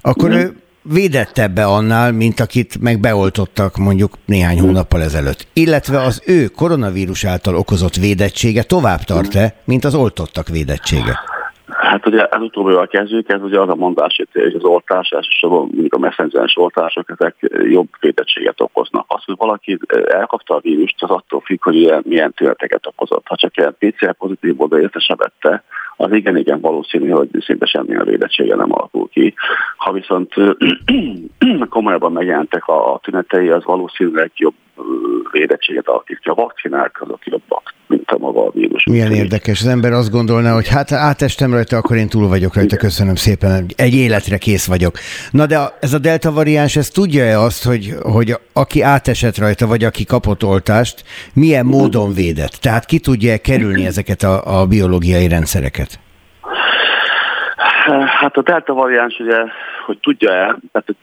akkor ő védettebb annál, mint akit meg beoltottak mondjuk néhány hónappal ezelőtt. Illetve az ő koronavírus által okozott védettsége tovább tart-e, mint az oltottak védettsége? Hát ugye ez utóbbival kezdjük, ez ugye az a mondás, hogy az oltás, elsősorban mondjuk a messengeres oltások, ezek jobb védettséget okoznak. Az, hogy valaki elkapta a vírust, az attól függ, hogy ilyen, milyen tüneteket okozott. Ha csak ilyen PCR pozitív volt, észre az igen, igen valószínű, hogy szinte semmilyen védettsége nem alakul ki. Ha viszont komolyabban megjelentek a tünetei, az valószínűleg jobb védettséget alakítja. A vakcinák azok jobbak, mint a maga a vírus. Milyen érdekes. Az ember azt gondolná, hogy hát átestem rajta, akkor én túl vagyok rajta, Igen. köszönöm szépen, egy életre kész vagyok. Na de ez a delta variáns, ez tudja-e azt, hogy, hogy aki átesett rajta, vagy aki kapott oltást, milyen módon védett? Tehát ki tudja kerülni ezeket a, a biológiai rendszereket? Hát a delta variáns ugye, hogy tudja-e, tehát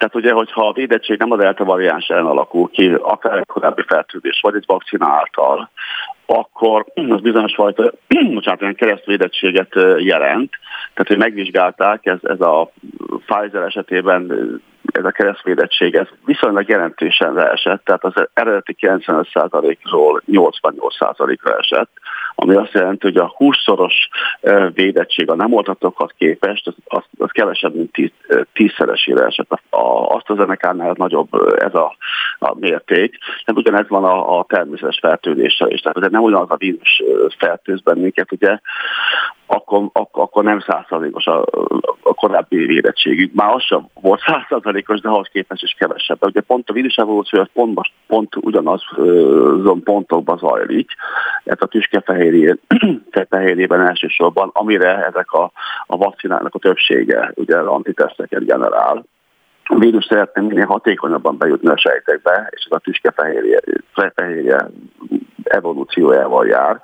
tehát ugye, hogyha a védettség nem a delta variáns ellen alakul ki, akár egy korábbi fertőzés, vagy egy vakcina által, akkor az bizonyos fajta, bocsánat, ilyen keresztvédettséget jelent. Tehát, hogy megvizsgálták, ez, ez a Pfizer esetében ez a keresztvédettség ez viszonylag jelentősen leesett, tehát az eredeti 95%-ról 88%-ra esett, ami azt jelenti, hogy a 20-szoros védettség a nem oltatokhoz képest, az, az, az kevesebb, mint 10, 10-szeresére esett. A, azt az enekánál nagyobb ez a, a mérték. Tehát ugyanez van a, a természetes fertőzéssel is. Tehát nem ugyanaz a vírus fertőz bennünket, ugye akkor, akkor, akkor nem százszázalékos a, a korábbi védettségük. Már az sem volt százszázalékos, de ahhoz képest is kevesebb. Ugye pont a vírus evolúció pont most pont ugyanazon pontokban zajlik, ez a tüskefehérjében elsősorban, amire ezek a, a vakcinának a többsége ugye antiteszteket generál. A vírus szeretne minél hatékonyabban bejutni a sejtekbe, és ez a tüskefehérje evolúciójával jár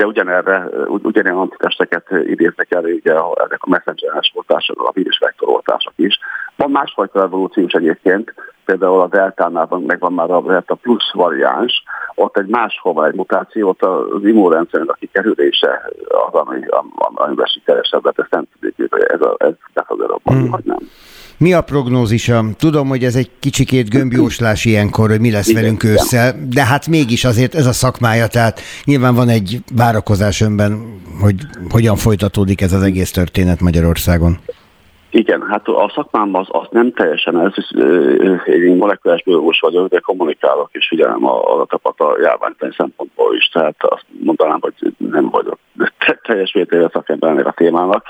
de ugyanerre, ugyanilyen antitesteket idéznek elő ugye ezek a messengeres oltások, a vírusvektoroltások is. Van másfajta evolúciós egyébként, például a deltánál van, megvan már a delta plusz variáns, ott egy máshova egy mutációt az immunrendszernek a kikerülése az, ami, amiben sikeresebbet, ezt nem tudjuk, ez, a, ez befog hmm. vagy nem. Mi a prognózisa? Tudom, hogy ez egy kicsikét gömbjóslás ilyenkor, hogy mi lesz Igen, velünk ősszel, de hát mégis azért ez a szakmája, tehát nyilván van egy várakozás önben, hogy hogyan folytatódik ez az egész történet Magyarországon. Igen, hát a szakmámban az, az nem teljesen ez, én molekulás biológus vagyok, de kommunikálok és figyelem a adatokat a járványtani szempontból is, tehát azt mondanám, hogy nem vagyok teljes mértékben szakember ennek a témának.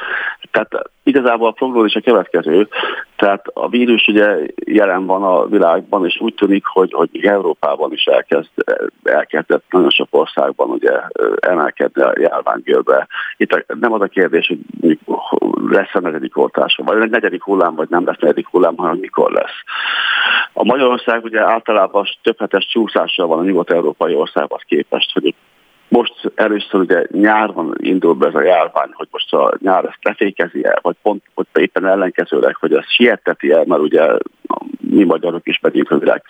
Tehát igazából a prognózis a következő, tehát a vírus ugye jelen van a világban, és úgy tűnik, hogy, hogy Európában is elkezd, elkezdett nagyon sok országban ugye emelkedni a járványgörbe. Itt nem az a kérdés, hogy lesz a negyedik oltása, vagy egy negyedik hullám, vagy nem lesz negyedik hullám, hanem mikor lesz. A Magyarország ugye általában több hetes csúszással van a nyugat-európai országhoz képest, hogy most először ugye nyáron indul be ez a járvány, hogy most a nyár ezt lefékezi el, vagy pont hogy éppen ellenkezőleg, hogy ezt sietteti el, mert ugye mi magyarok is megyünk a világ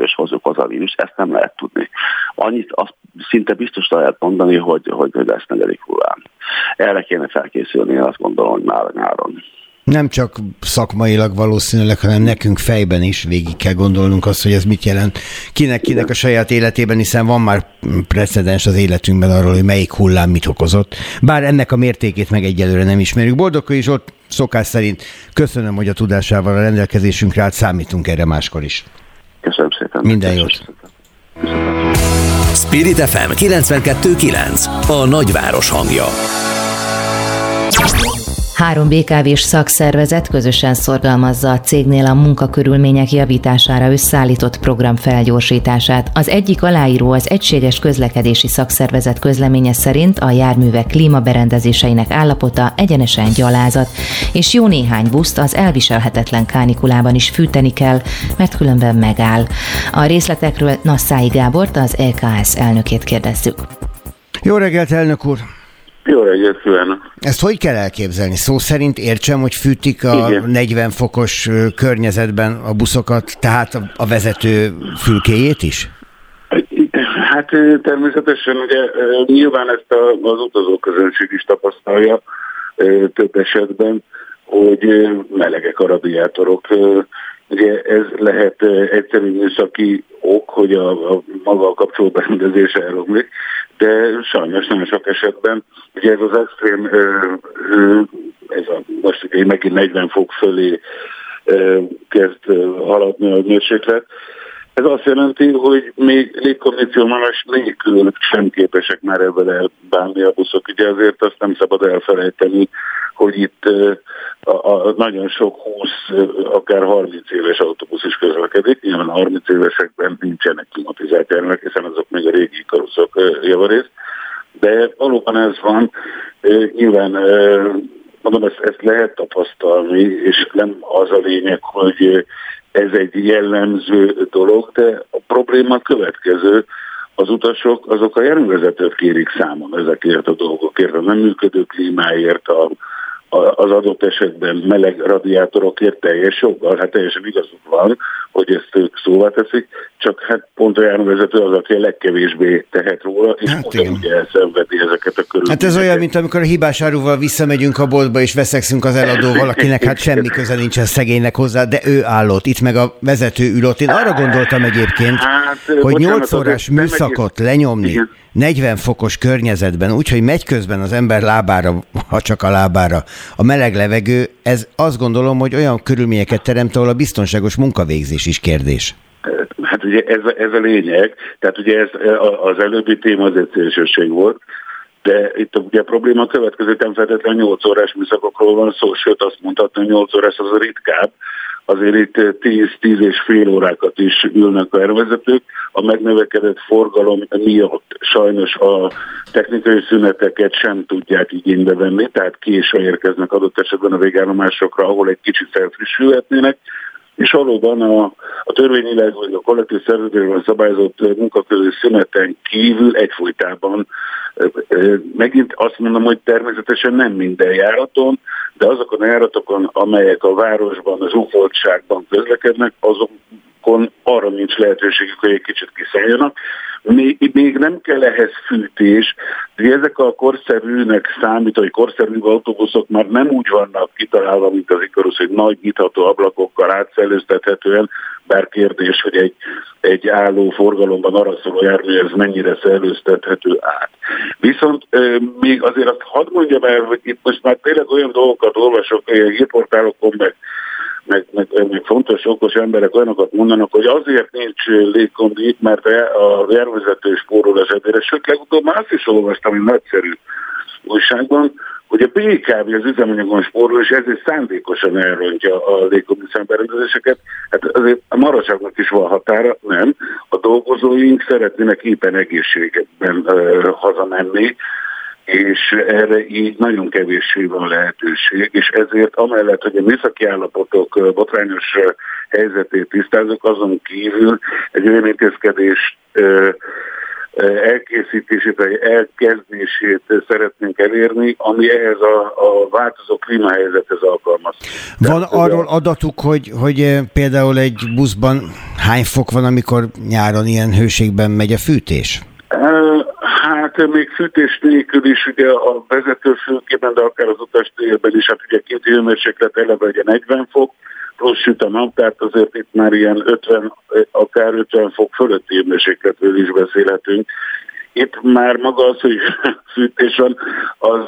és hozzuk hozzá a vírus, ezt nem lehet tudni. Annyit azt szinte biztos lehet mondani, hogy, hogy lesz negyedik hullám. Erre kéne felkészülni, én azt gondolom, hogy már a nyáron. Nem csak szakmailag valószínűleg, hanem nekünk fejben is végig kell gondolnunk azt, hogy ez mit jelent kinek-kinek a saját életében, hiszen van már precedens az életünkben arról, hogy melyik hullám mit okozott. Bár ennek a mértékét meg egyelőre nem ismerjük. Boldog is ott szokás szerint köszönöm, hogy a tudásával a rendelkezésünkre állt, számítunk erre máskor is. Köszönöm szépen. Minden jót. Köszönöm. Spirit FM 92.9 a nagyváros hangja. Három BKV-s szakszervezet közösen szorgalmazza a cégnél a munkakörülmények javítására összeállított program felgyorsítását. Az egyik aláíró az Egységes Közlekedési Szakszervezet közleménye szerint a járművek klímaberendezéseinek állapota egyenesen gyalázat, és jó néhány buszt az elviselhetetlen kánikulában is fűteni kell, mert különben megáll. A részletekről Nasszái Gábort, az LKS elnökét kérdezzük. Jó reggelt, elnök úr! Jó reggelt kívánok! Ezt hogy kell elképzelni? Szó szerint értsem, hogy fűtik a Igen. 40 fokos környezetben a buszokat, tehát a vezető fülkéjét is? Hát természetesen ugye nyilván ezt az utazóközönség is tapasztalja több esetben, hogy melegek a radiátorok. Ugye ez lehet egyszerű műszaki ok, hogy a, a maga a kapcsolóberendezés elromlik, de sajnos nagyon sok esetben, ugye ez az extrém, ez a, most ugye megint 40 fok fölé kezd haladni a mérséklet, ez azt jelenti, hogy még légkondicionálás nélkül sem képesek már ebben elbánni a buszok. Ugye azért azt nem szabad elfelejteni, hogy itt a, a nagyon sok 20, akár 30 éves autóbusz is közlekedik. Nyilván a 30 évesekben nincsenek klimatizált járművek, hiszen azok még a régi karosszok javarészt. De valóban ez van. Nyilván mondom, ezt, ezt lehet tapasztalni, és nem az a lényeg, hogy ez egy jellemző dolog, de a probléma következő, az utasok azok a járművezetőt kérik számon ezekért a dolgokért, a nem működő klímáért, a, az adott esetben meleg radiátorokért teljes joggal, hát teljesen igazuk van, hogy ezt ők szóvá teszik, csak hát pont a járművezető az, aki a legkevésbé tehet róla, és hát ugye elszenvedi ezeket a körülményeket. Hát ez olyan, mint amikor a hibás áruval visszamegyünk a boltba, és veszekszünk az eladóval, akinek hát semmi köze nincsen szegénynek hozzá, de ő állott, itt meg a vezető ülött. Én arra gondoltam egyébként, hát, hogy 8 órás műszakot lenyomni, igen 40 fokos környezetben, úgyhogy megy közben az ember lábára, ha csak a lábára, a meleg levegő, ez azt gondolom, hogy olyan körülményeket teremt, ahol a biztonságos munkavégzés is kérdés. Hát ugye ez, ez a lényeg, tehát ugye ez, az előbbi téma az egy szélsőség volt, de itt ugye a probléma következő, nem feltétlenül 8 órás műszakokról van szó, sőt azt mondhatni, hogy 8 órás az a ritkább, azért itt 10-10 és fél órákat is ülnek a ervezetők. A megnövekedett forgalom miatt sajnos a technikai szüneteket sem tudják igénybe venni, tehát késve érkeznek adott esetben a végállomásokra, ahol egy kicsit felfrissülhetnének, és valóban a, a törvényileg vagy a kollektív szerződésben szabályozott munkaközű szüneten kívül egyfolytában megint azt mondom, hogy természetesen nem minden járaton, de azokon a járatokon, amelyek a városban, az zsúfoltságban közlekednek, azokon arra nincs lehetőségük, hogy egy kicsit kiszálljanak. Még, még nem kell ehhez fűtés, de ezek a korszerűnek számít, hogy korszerű autóbuszok már nem úgy vannak kitalálva, mint az Icarus, hogy nagy nyitható ablakokkal átszellőztethetően, bár kérdés, hogy egy, egy álló forgalomban arra szóló jármű ez mennyire szellőztethető át. Viszont még azért azt hadd mondjam el, hogy itt most már tényleg olyan dolgokat olvasok ilyen hírportálokon, meg meg, meg, meg fontos, okos emberek olyanokat mondanak, hogy azért nincs légkondi, mert a járvezető spórol az edére. Sőt, legutóbb már azt is olvastam, hogy nagyszerű újságban, hogy a BKV az üzemanyagon spórol, és ezért szándékosan elrontja a légkondi berendezéseket. Hát azért a maradságnak is van határa, nem. A dolgozóink szeretnének éppen egészségben hazamenni, és erre így nagyon kevéssé van lehetőség, és ezért amellett, hogy a műszaki állapotok botrányos helyzetét tisztázok, azon kívül egy olyan intézkedést elkészítését, vagy elkezdését szeretnénk elérni, ami ehhez a, a változó klímahelyzethez alkalmaz. Van Tehát, arról adatuk, hogy, hogy például egy buszban hány fok van, amikor nyáron ilyen hőségben megy a fűtés? Hát még fűtés nélkül is ugye a vezetőfülkében, de akár az utastérben is, hát ugye két hőmérséklet eleve ugye 40 fok, plusz süt a nap, tehát azért itt már ilyen 50, akár 50 fok fölötti hőmérsékletről is beszélhetünk, itt már maga az, hogy fűtés van, az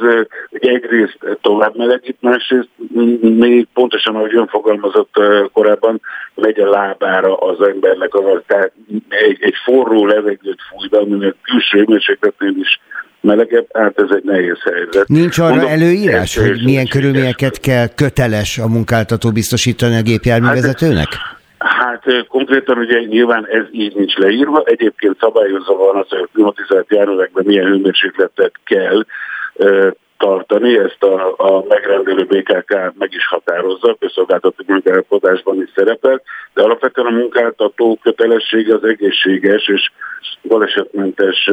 ugye egyrészt tovább melegít, másrészt még pontosan, ahogy ön fogalmazott korábban, megy a lábára az embernek, az, tehát egy, egy forró levegőt fúj be, aminek külső hőmérsékletnél is melegebb, hát ez egy nehéz helyzet. Nincs arra Mondom, előírás, hogy milyen körülményeket kell köteles a munkáltató biztosítani a gépjárművezetőnek? Hát, hát konkrétan ugye nyilván ez így nincs leírva, egyébként szabályozva van az, hogy a klimatizált járművekben milyen hőmérsékletet kell tartani, ezt a, a megrendelő BKK meg is határozza, a közszolgáltató munkálkodásban is szerepel, de alapvetően a munkáltató kötelessége az egészséges és balesetmentes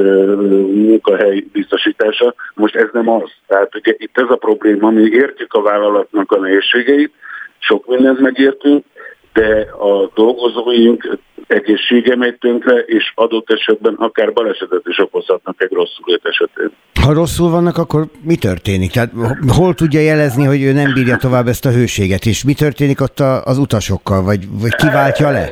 munkahely biztosítása. Most ez nem az. Tehát ugye itt ez a probléma, mi értjük a vállalatnak a nehézségeit, sok mindent megértünk, de a dolgozóink egészsége megy tönkre, és adott esetben akár balesetet is okozhatnak egy rosszul esetén. Ha rosszul vannak, akkor mi történik? Tehát hol tudja jelezni, hogy ő nem bírja tovább ezt a hőséget, és mi történik ott az utasokkal, vagy, vagy kiváltja le?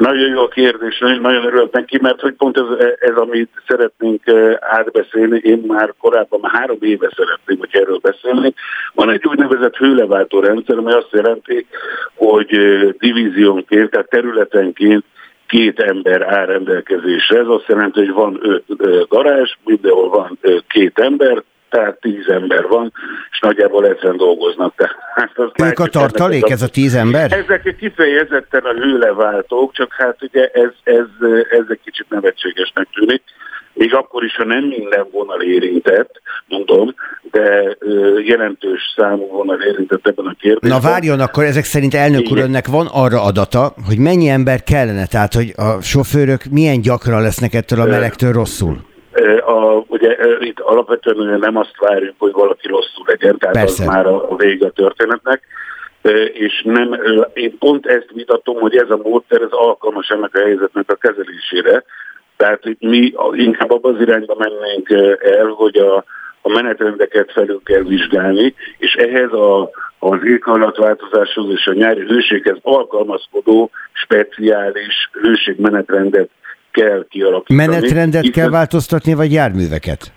Nagyon jó a kérdés, nagyon örülök neki, mert hogy pont ez, ez, amit szeretnénk eh, átbeszélni, én már korábban, már három éve szeretném, hogy erről beszélni. Van egy úgynevezett hőleváltó rendszer, ami azt jelenti, hogy eh, divíziónként, tehát területenként két ember áll rendelkezésre. Ez azt jelenti, hogy van öt eh, garázs, mindenhol van két ember, tehát tíz ember van, és nagyjából ezeren dolgoznak. Tehát az ők a tartalék, ez a tíz ember? Ezek kifejezetten a hőleváltók, csak hát ugye ez, ez, ez egy kicsit nevetségesnek tűnik. Még akkor is, ha nem minden vonal érintett, mondom, de jelentős számú vonal érintett ebben a kérdésben. Na várjon, akkor ezek szerint elnök úr önnek van arra adata, hogy mennyi ember kellene, tehát hogy a sofőrök milyen gyakran lesznek ettől a melegtől rosszul? A, ugye itt alapvetően nem azt várjuk, hogy valaki rosszul legyen, tehát Persze. az már a, a vége a történetnek, és nem, én pont ezt vitatom, hogy ez a módszer ez alkalmas ennek a helyzetnek a kezelésére, tehát mi inkább abban az irányba mennénk el, hogy a, a menetrendeket felül kell vizsgálni, és ehhez a, az éghajlatváltozáshoz és a nyári hőséghez alkalmazkodó speciális hőségmenetrendet kell kialakítani. Menetrendet Itt kell változtatni, vagy járműveket?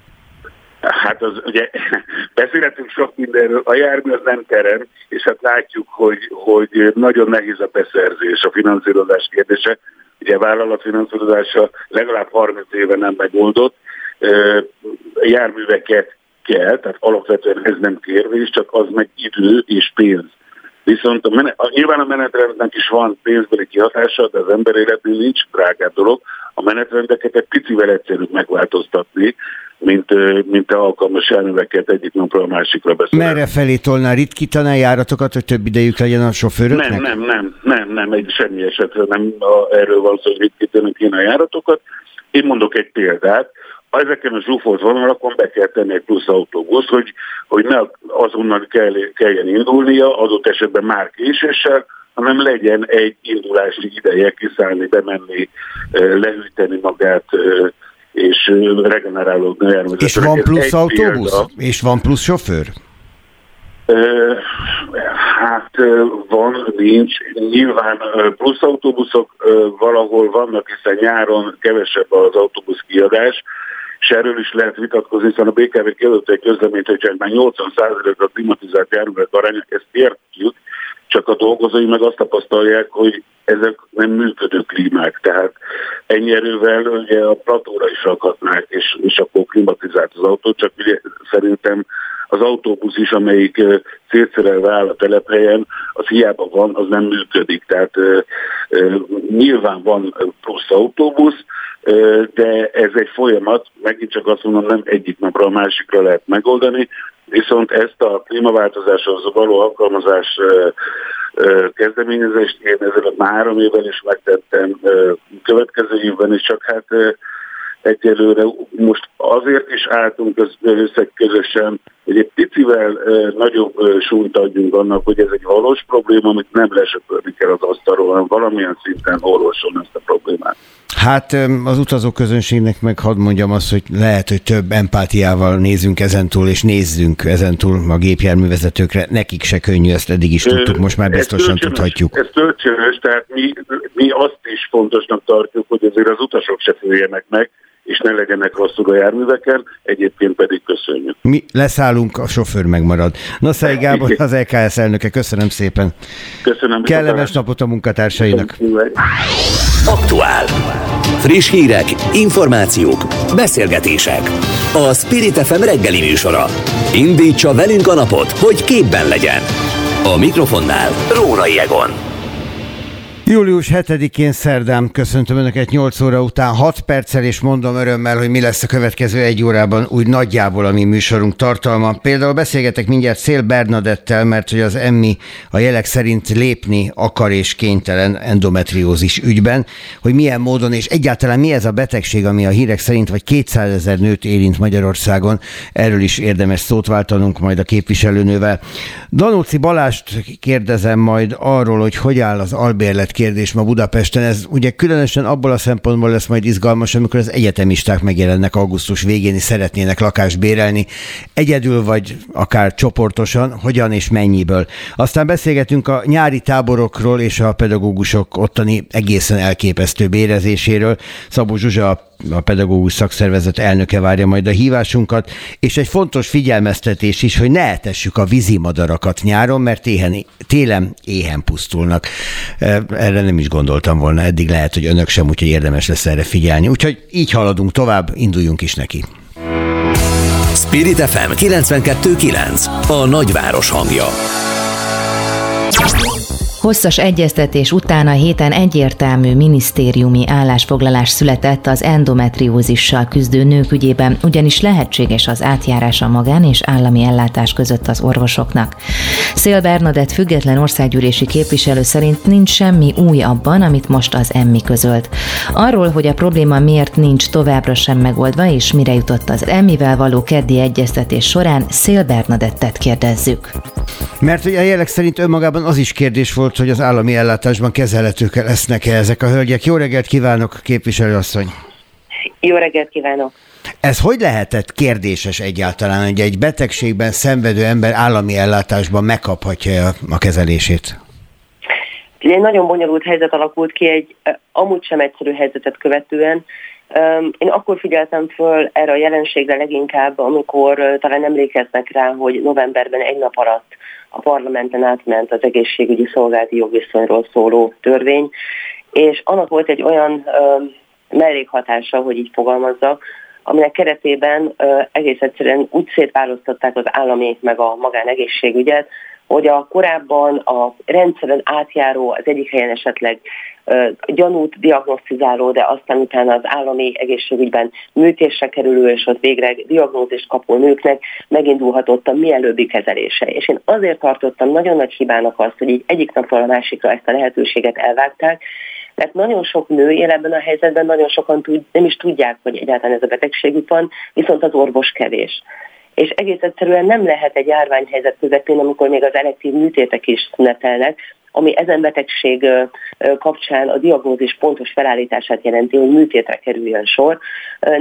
Hát az ugye beszélhetünk sok mindenről, a jármű az nem terem, és hát látjuk, hogy, hogy nagyon nehéz a beszerzés, a finanszírozás kérdése. Ugye a vállalatfinanszírozása legalább 30 éve nem megoldott, járműveket kell, tehát alapvetően ez nem kérdés, csak az meg idő és pénz. Viszont a menet, a, nyilván a menetrendnek is van pénzbeli kihatása, de az ember életnél nincs drágább dolog. A menetrendeket egy picivel egyszerűbb megváltoztatni, mint, mint a alkalmas járműveket egyik napra a másikra beszélni. Merre felé tolná ritkítaná járatokat, hogy több idejük legyen a sofőröknek? Nem, nem, nem, nem, nem, egy semmi esetre nem a, erről van szó, hogy ritkítanak kéne a járatokat. Én mondok egy példát ezeken a zsúfolt vonalakon be kell tenni egy plusz autóbusz, hogy, hogy ne azonnal kell, kelljen indulnia, adott esetben már késéssel, hanem legyen egy indulási ideje kiszállni, bemenni, lehűteni magát, és regenerálódni És van plusz autóbusz? Példa. És van plusz sofőr? Hát van, nincs. Nyilván plusz autóbuszok valahol vannak, hiszen nyáron kevesebb az autóbusz kiadás, és erről is lehet vitatkozni, hiszen a BKV kiadott egy közleményt, hogy már 80% a klimatizált járművek aránya, ezt értjük, csak a dolgozói meg azt tapasztalják, hogy ezek nem működő klímák, tehát ennyi erővel ugye a platóra is rakhatnák, és, és akkor klimatizált az autó, csak ugye szerintem az autóbusz is, amelyik szétszerelve áll a telephelyen, az hiába van, az nem működik. Tehát nyilván van plusz autóbusz, de ez egy folyamat, megint csak azt mondom, nem egyik napra a másikra lehet megoldani, viszont ezt a klímaváltozáshoz való alkalmazás kezdeményezést én ezelőtt már három évben is megtettem, következő évben is, csak hát egyelőre most azért is álltunk összeg közösen, hogy egy picivel nagyobb súlyt adjunk annak, hogy ez egy valós probléma, amit nem lesöpörni kell az asztalról, hanem valamilyen szinten orvosolni ezt a problémát. Hát az utazó közönségnek meg hadd mondjam azt, hogy lehet, hogy több empátiával nézünk ezentúl, és nézzünk ezentúl a gépjárművezetőkre. Nekik se könnyű, ezt eddig is tudtuk, most már biztosan tudhatjuk. Ez tölcsönös, tehát mi, mi azt is fontosnak tartjuk, hogy azért az utasok se füljenek meg, és ne legyenek rosszul a járműveken, egyébként pedig köszönjük. Mi leszállunk, a sofőr megmarad. Noszai Gábor, az EKS elnöke, köszönöm szépen. Köszönöm. Kellemes napot a munkatársainak. Aktuál. Friss hírek, információk, beszélgetések. A Spirit FM reggeli műsora. Indítsa velünk a napot, hogy képben legyen. A mikrofonnál Rórai Egon. Július 7-én szerdán köszöntöm Önöket 8 óra után 6 perccel, és mondom örömmel, hogy mi lesz a következő egy órában úgy nagyjából a mi műsorunk tartalma. Például beszélgetek mindjárt Szél Bernadettel, mert hogy az Emmi a jelek szerint lépni akar és kénytelen endometriózis ügyben, hogy milyen módon és egyáltalán mi ez a betegség, ami a hírek szerint vagy 200 ezer nőt érint Magyarországon. Erről is érdemes szót váltanunk majd a képviselőnővel. Danóci Balást kérdezem majd arról, hogy hogy áll az albérlet kérdés ma Budapesten. Ez ugye különösen abból a szempontból lesz majd izgalmas, amikor az egyetemisták megjelennek augusztus végén, és szeretnének lakást bérelni, egyedül vagy akár csoportosan, hogyan és mennyiből. Aztán beszélgetünk a nyári táborokról és a pedagógusok ottani egészen elképesztő bérezéséről. Szabó Zsuzsa a pedagógus szakszervezet elnöke várja majd a hívásunkat, és egy fontos figyelmeztetés is, hogy ne etessük a vízimadarakat nyáron, mert éhen, télen éhen pusztulnak. Erre nem is gondoltam volna eddig, lehet, hogy önök sem, úgyhogy érdemes lesz erre figyelni. Úgyhogy így haladunk tovább, induljunk is neki. Spirit FM 92.9 A nagyváros hangja. Hosszas egyeztetés után a héten egyértelmű minisztériumi állásfoglalás született az endometriózissal küzdő nők ügyében, ugyanis lehetséges az átjárás a magán és állami ellátás között az orvosoknak. Szél Bernadett független országgyűlési képviselő szerint nincs semmi új abban, amit most az emmi közölt. Arról, hogy a probléma miért nincs továbbra sem megoldva, és mire jutott az emmivel való keddi egyeztetés során, Szél Bernadettet kérdezzük. Mert ugye a jelek szerint önmagában az is kérdés volt, hogy az állami ellátásban kezelhetők lesznek-e ezek a hölgyek. Jó reggelt kívánok, képviselőasszony! Jó reggelt kívánok! Ez hogy lehetett kérdéses egyáltalán, hogy egy betegségben szenvedő ember állami ellátásban megkaphatja a kezelését? Egy nagyon bonyolult helyzet alakult ki egy amúgy sem egyszerű helyzetet követően. Én akkor figyeltem föl erre a jelenségre leginkább, amikor talán emlékeznek rá, hogy novemberben egy nap alatt a parlamenten átment az egészségügyi szolgálati jogviszonyról szóló törvény, és annak volt egy olyan mellékhatása, hogy így fogalmazzak, aminek keretében egész egyszerűen úgy szétválasztották az állami meg a magánegészségügyet, hogy a korábban a rendszeren átjáró, az egyik helyen esetleg gyanút diagnosztizáló, de aztán utána az állami egészségügyben műtésre kerülő, és ott végre diagnózist kapó nőknek megindulhatott a mielőbbi kezelése. És én azért tartottam nagyon nagy hibának azt, hogy így egyik napról a másikra ezt a lehetőséget elvágták, mert nagyon sok nő él ebben a helyzetben, nagyon sokan tud, nem is tudják, hogy egyáltalán ez a betegségük van, viszont az orvos kevés és egész egyszerűen nem lehet egy járványhelyzet közepén, amikor még az elektív műtétek is szünetelnek, ami ezen betegség kapcsán a diagnózis pontos felállítását jelenti, hogy műtétre kerüljön sor.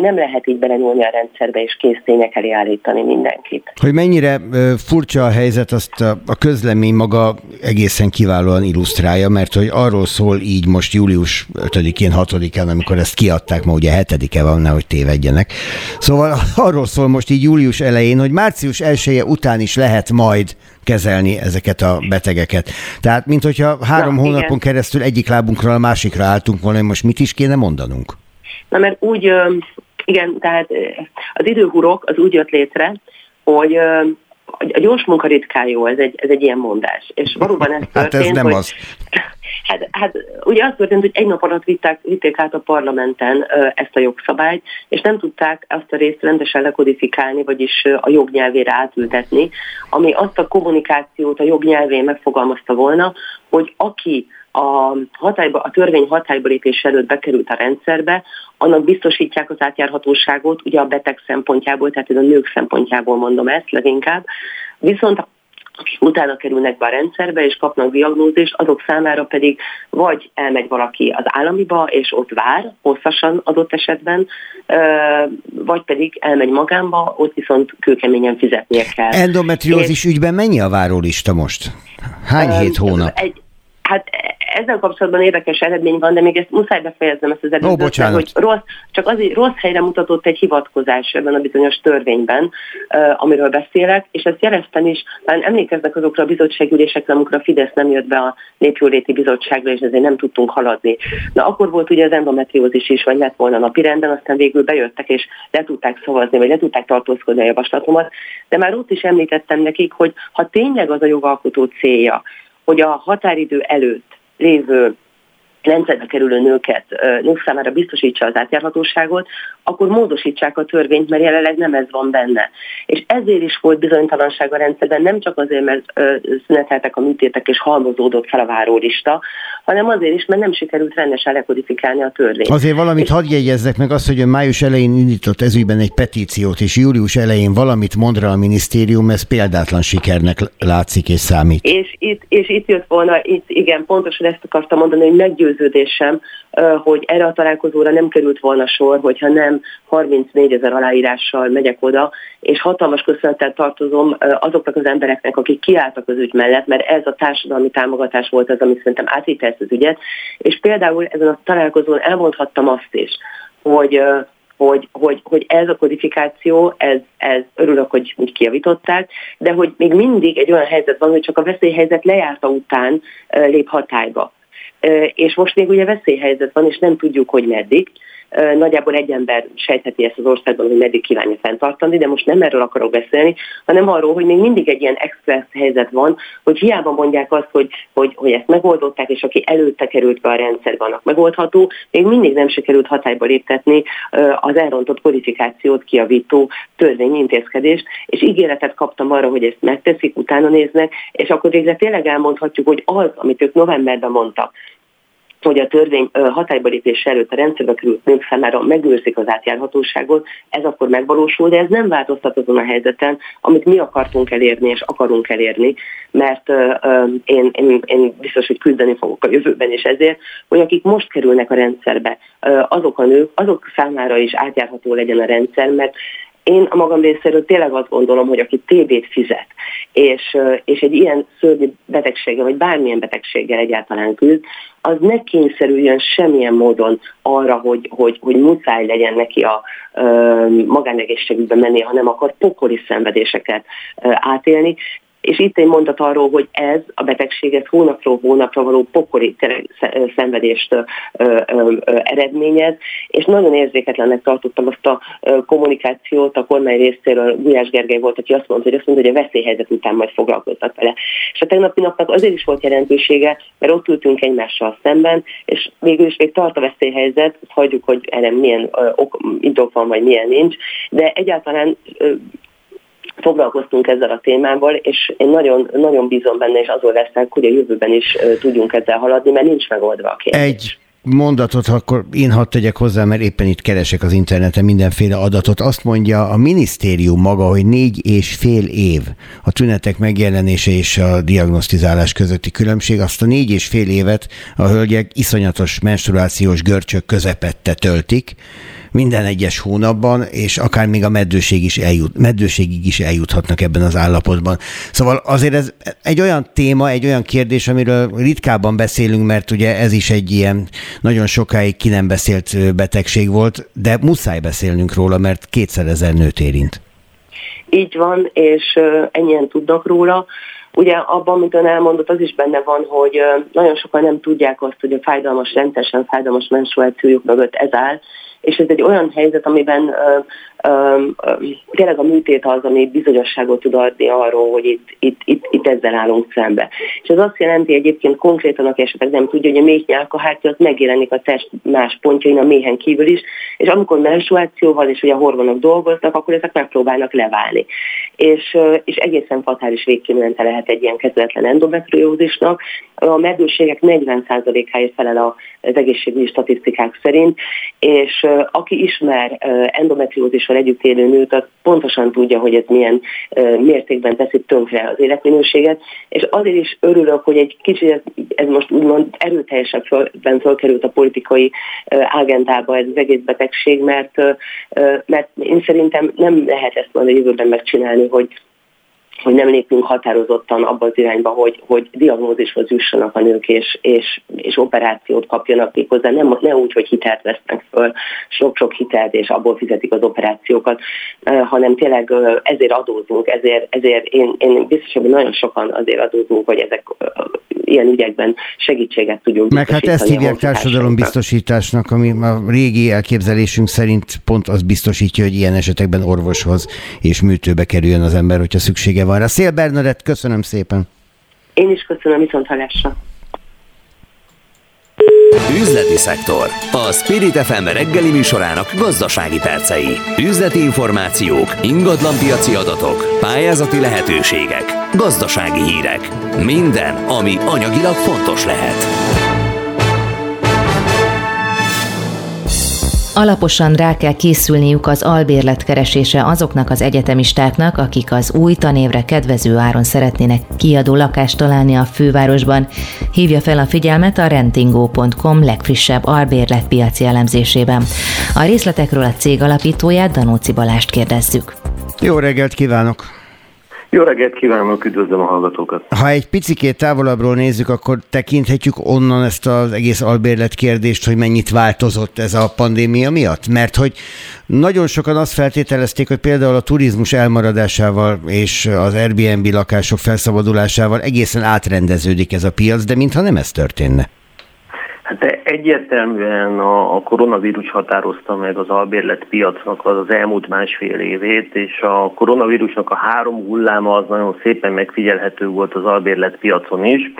Nem lehet így belenyúlni a rendszerbe és késztények elé állítani mindenkit. Hogy mennyire furcsa a helyzet, azt a közlemény maga egészen kiválóan illusztrálja, mert hogy arról szól így most július 5-én, 6-án, amikor ezt kiadták, ma ugye 7-e van, nehogy tévedjenek. Szóval arról szól most így július elején, hogy március 1 -e után is lehet majd kezelni ezeket a betegeket. Tehát, mint hogyha három ja, hónapon igen. keresztül egyik lábunkra a másikra álltunk volna, hogy most mit is kéne mondanunk? Na, mert úgy, igen, tehát az időhurok az úgy jött létre, hogy a gyors munka ritkán jó, ez egy, ez egy ilyen mondás. És valóban ez történt, hát ez nem hogy, az. Hát, hát ugye az történt, hogy egy nap alatt vitták, vitték át a parlamenten ezt a jogszabályt, és nem tudták azt a részt rendesen lekodifikálni, vagyis a jognyelvére átültetni, ami azt a kommunikációt a jognyelvén megfogalmazta volna, hogy aki a, hatályba, a törvény hatályba lépés előtt bekerült a rendszerbe, annak biztosítják az átjárhatóságot, ugye a beteg szempontjából, tehát a nők szempontjából mondom ezt leginkább, viszont akik utána kerülnek be a rendszerbe és kapnak diagnózist, azok számára pedig vagy elmegy valaki az államiba, és ott vár, hosszasan adott esetben, vagy pedig elmegy magánba, ott viszont kőkeményen fizetnie kell. Endometriózis és, ügyben mennyi a várólista most? Hány hét hónap? Egy, Hát ezzel kapcsolatban érdekes eredmény van, de még ezt muszáj befejeznem ezt az előzőt, oh, hogy rossz, csak azért rossz helyre mutatott egy hivatkozás ebben a bizonyos törvényben, uh, amiről beszélek, és ezt jeleztem is, talán emlékeznek azokra a bizottságülésekre, amikor a Fidesz nem jött be a Népjóléti Bizottságra, és ezért nem tudtunk haladni. Na akkor volt ugye az endometriózis is, vagy lett volna napirenden, aztán végül bejöttek, és le tudták szavazni, vagy le tudták tartózkodni a javaslatomat, de már ott is említettem nekik, hogy ha tényleg az a jogalkotó célja, hogy a határidő előtt lévő rendszerbe kerülő nőket, nők számára biztosítsa az átjárhatóságot, akkor módosítsák a törvényt, mert jelenleg nem ez van benne. És ezért is volt bizonytalanság a rendszerben, nem csak azért, mert szüneteltek a műtétek és halmozódott fel a várólista, hanem azért is, mert nem sikerült rendesen lekodifikálni a törvényt. Azért valamit és... hadd jegyezzek meg azt, hogy a május elején indított ezügyben egy petíciót, és július elején valamit mond rá a minisztérium, ez példátlan sikernek látszik és számít. És itt, és itt jött volna, itt igen, pontosan ezt akartam mondani, hogy meggyőződésem, hogy erre a találkozóra nem került volna sor, hogyha nem 34 ezer aláírással megyek oda, és hatalmas köszönettel tartozom azoknak az embereknek, akik kiálltak az ügy mellett, mert ez a társadalmi támogatás volt az, ami szerintem átítel ezt az ügyet, és például ezen a találkozón elmondhattam azt is, hogy hogy, hogy, hogy ez a kodifikáció, ez, ez örülök, hogy úgy kiavították, de hogy még mindig egy olyan helyzet van, hogy csak a veszélyhelyzet lejárta után lép hatályba. És most még ugye veszélyhelyzet van, és nem tudjuk, hogy meddig nagyjából egy ember sejtheti ezt az országban, hogy meddig kívánja fenntartani, de most nem erről akarok beszélni, hanem arról, hogy még mindig egy ilyen express helyzet van, hogy hiába mondják azt, hogy, hogy, hogy ezt megoldották, és aki előtte került be a rendszerbe, annak megoldható, még mindig nem sikerült hatályba léptetni az elrontott kodifikációt kiavító törvényi intézkedést, és ígéretet kaptam arra, hogy ezt megteszik, utána néznek, és akkor végre tényleg elmondhatjuk, hogy az, amit ők novemberben mondtak, hogy a törvény hatályba lépés előtt a rendszerbe került nők számára megőrzik az átjárhatóságot, ez akkor megvalósul, de ez nem változtat azon a helyzeten, amit mi akartunk elérni és akarunk elérni, mert én, én, én biztos, hogy küzdeni fogok a jövőben is ezért, hogy akik most kerülnek a rendszerbe, azok a nők, azok számára is átjárható legyen a rendszer, mert én a magam részéről tényleg azt gondolom, hogy aki TB-t fizet, és, és egy ilyen szörnyű betegsége, vagy bármilyen betegséggel egyáltalán küzd, az ne kényszerüljön semmilyen módon arra, hogy, hogy, hogy muszáj legyen neki a magánegészségügybe menni, hanem akar pokoli szenvedéseket átélni és itt egy mondat arról, hogy ez a betegség ez hónapról hónapra való pokoli szenvedést eredményez, és nagyon érzéketlennek tartottam azt a kommunikációt a kormány részéről. Gulyás Gergely volt, aki azt mondta, hogy azt mondta, hogy a veszélyhelyzet után majd foglalkoznak vele. És a tegnapi napnak azért is volt jelentősége, mert ott ültünk egymással szemben, és végül is még tart a veszélyhelyzet, hagyjuk, hogy erre milyen ok, indok van, vagy milyen nincs, de egyáltalán foglalkoztunk ezzel a témával, és én nagyon, nagyon bízom benne, és azon leszek, hogy a jövőben is tudjunk ezzel haladni, mert nincs megoldva a kérdés. Egy mondatot, akkor én hadd tegyek hozzá, mert éppen itt keresek az interneten mindenféle adatot. Azt mondja a minisztérium maga, hogy négy és fél év a tünetek megjelenése és a diagnosztizálás közötti különbség. Azt a négy és fél évet a hölgyek iszonyatos menstruációs görcsök közepette töltik, minden egyes hónapban, és akár még a meddőség is eljut, meddőségig is eljuthatnak ebben az állapotban. Szóval azért ez egy olyan téma, egy olyan kérdés, amiről ritkában beszélünk, mert ugye ez is egy ilyen nagyon sokáig ki nem beszélt betegség volt, de muszáj beszélnünk róla, mert kétszer ezer nőt érint. Így van, és ennyien tudnak róla. Ugye abban, amit ön elmondott, az is benne van, hogy nagyon sokan nem tudják azt, hogy a fájdalmas, rendszeresen fájdalmas menstruációjuk mögött ez áll, és ez egy olyan helyzet, amiben tényleg a műtét az, ami bizonyosságot tud adni arról, hogy itt, itt, itt, itt ezzel állunk szembe. És ez azt jelenti egyébként konkrétan, aki esetleg nem tudja, hogy a méhnyálkahártya megjelenik a test más pontjain a méhen kívül is, és amikor menstruációval és ugye a hormonok dolgoznak, akkor ezek megpróbálnak leválni. És, és egészen fatális végkimenete lehet egy ilyen kezdetlen endometriózisnak. A meddőségek 40%-áért felel az egészségügyi statisztikák szerint, és aki ismer endometriózissal együtt élő nőt, az pontosan tudja, hogy ez milyen mértékben teszi tönkre az életminőséget, és azért is örülök, hogy egy kicsit ez most úgymond erőteljesebben fölkerült a politikai agendába ez az egész betegség, mert, mert én szerintem nem lehet ezt majd a jövőben megcsinálni, hogy hogy nem lépünk határozottan abba az irányba, hogy, hogy diagnózishoz jussanak a nők, és, és, és operációt kapjanak hozzá, nem, ne úgy, hogy hitelt vesznek föl, sok-sok hitelt, és abból fizetik az operációkat, hanem tényleg ezért adózunk, ezért, ezért én, én biztos, hogy nagyon sokan azért adózunk, hogy ezek ilyen ügyekben segítséget tudjunk Meg hát ezt hívják társadalombiztosításnak, ami a régi elképzelésünk szerint pont az biztosítja, hogy ilyen esetekben orvoshoz és műtőbe kerüljön az ember, hogyha szüksége van rá. Szél Bernadett, köszönöm szépen! Én is köszönöm, viszont hallásra! Üzleti szektor. A Spirit FM reggeli műsorának gazdasági percei. Üzleti információk, ingatlanpiaci adatok, pályázati lehetőségek, gazdasági hírek. Minden, ami anyagilag fontos lehet. Alaposan rá kell készülniük az albérlet keresése azoknak az egyetemistáknak, akik az új tanévre kedvező áron szeretnének kiadó lakást találni a fővárosban. Hívja fel a figyelmet a rentingó.com legfrissebb albérletpiaci elemzésében. A részletekről a cég alapítóját Danóci Balást kérdezzük. Jó reggelt kívánok! Jó reggelt kívánok, üdvözlöm a hallgatókat! Ha egy picikét távolabbról nézzük, akkor tekinthetjük onnan ezt az egész albérlet kérdést, hogy mennyit változott ez a pandémia miatt? Mert hogy nagyon sokan azt feltételezték, hogy például a turizmus elmaradásával és az Airbnb lakások felszabadulásával egészen átrendeződik ez a piac, de mintha nem ez történne. Hát egyértelműen a, a koronavírus határozta meg az albérlet piacnak az, az elmúlt másfél évét, és a koronavírusnak a három hulláma az nagyon szépen megfigyelhető volt az albérlet piacon is.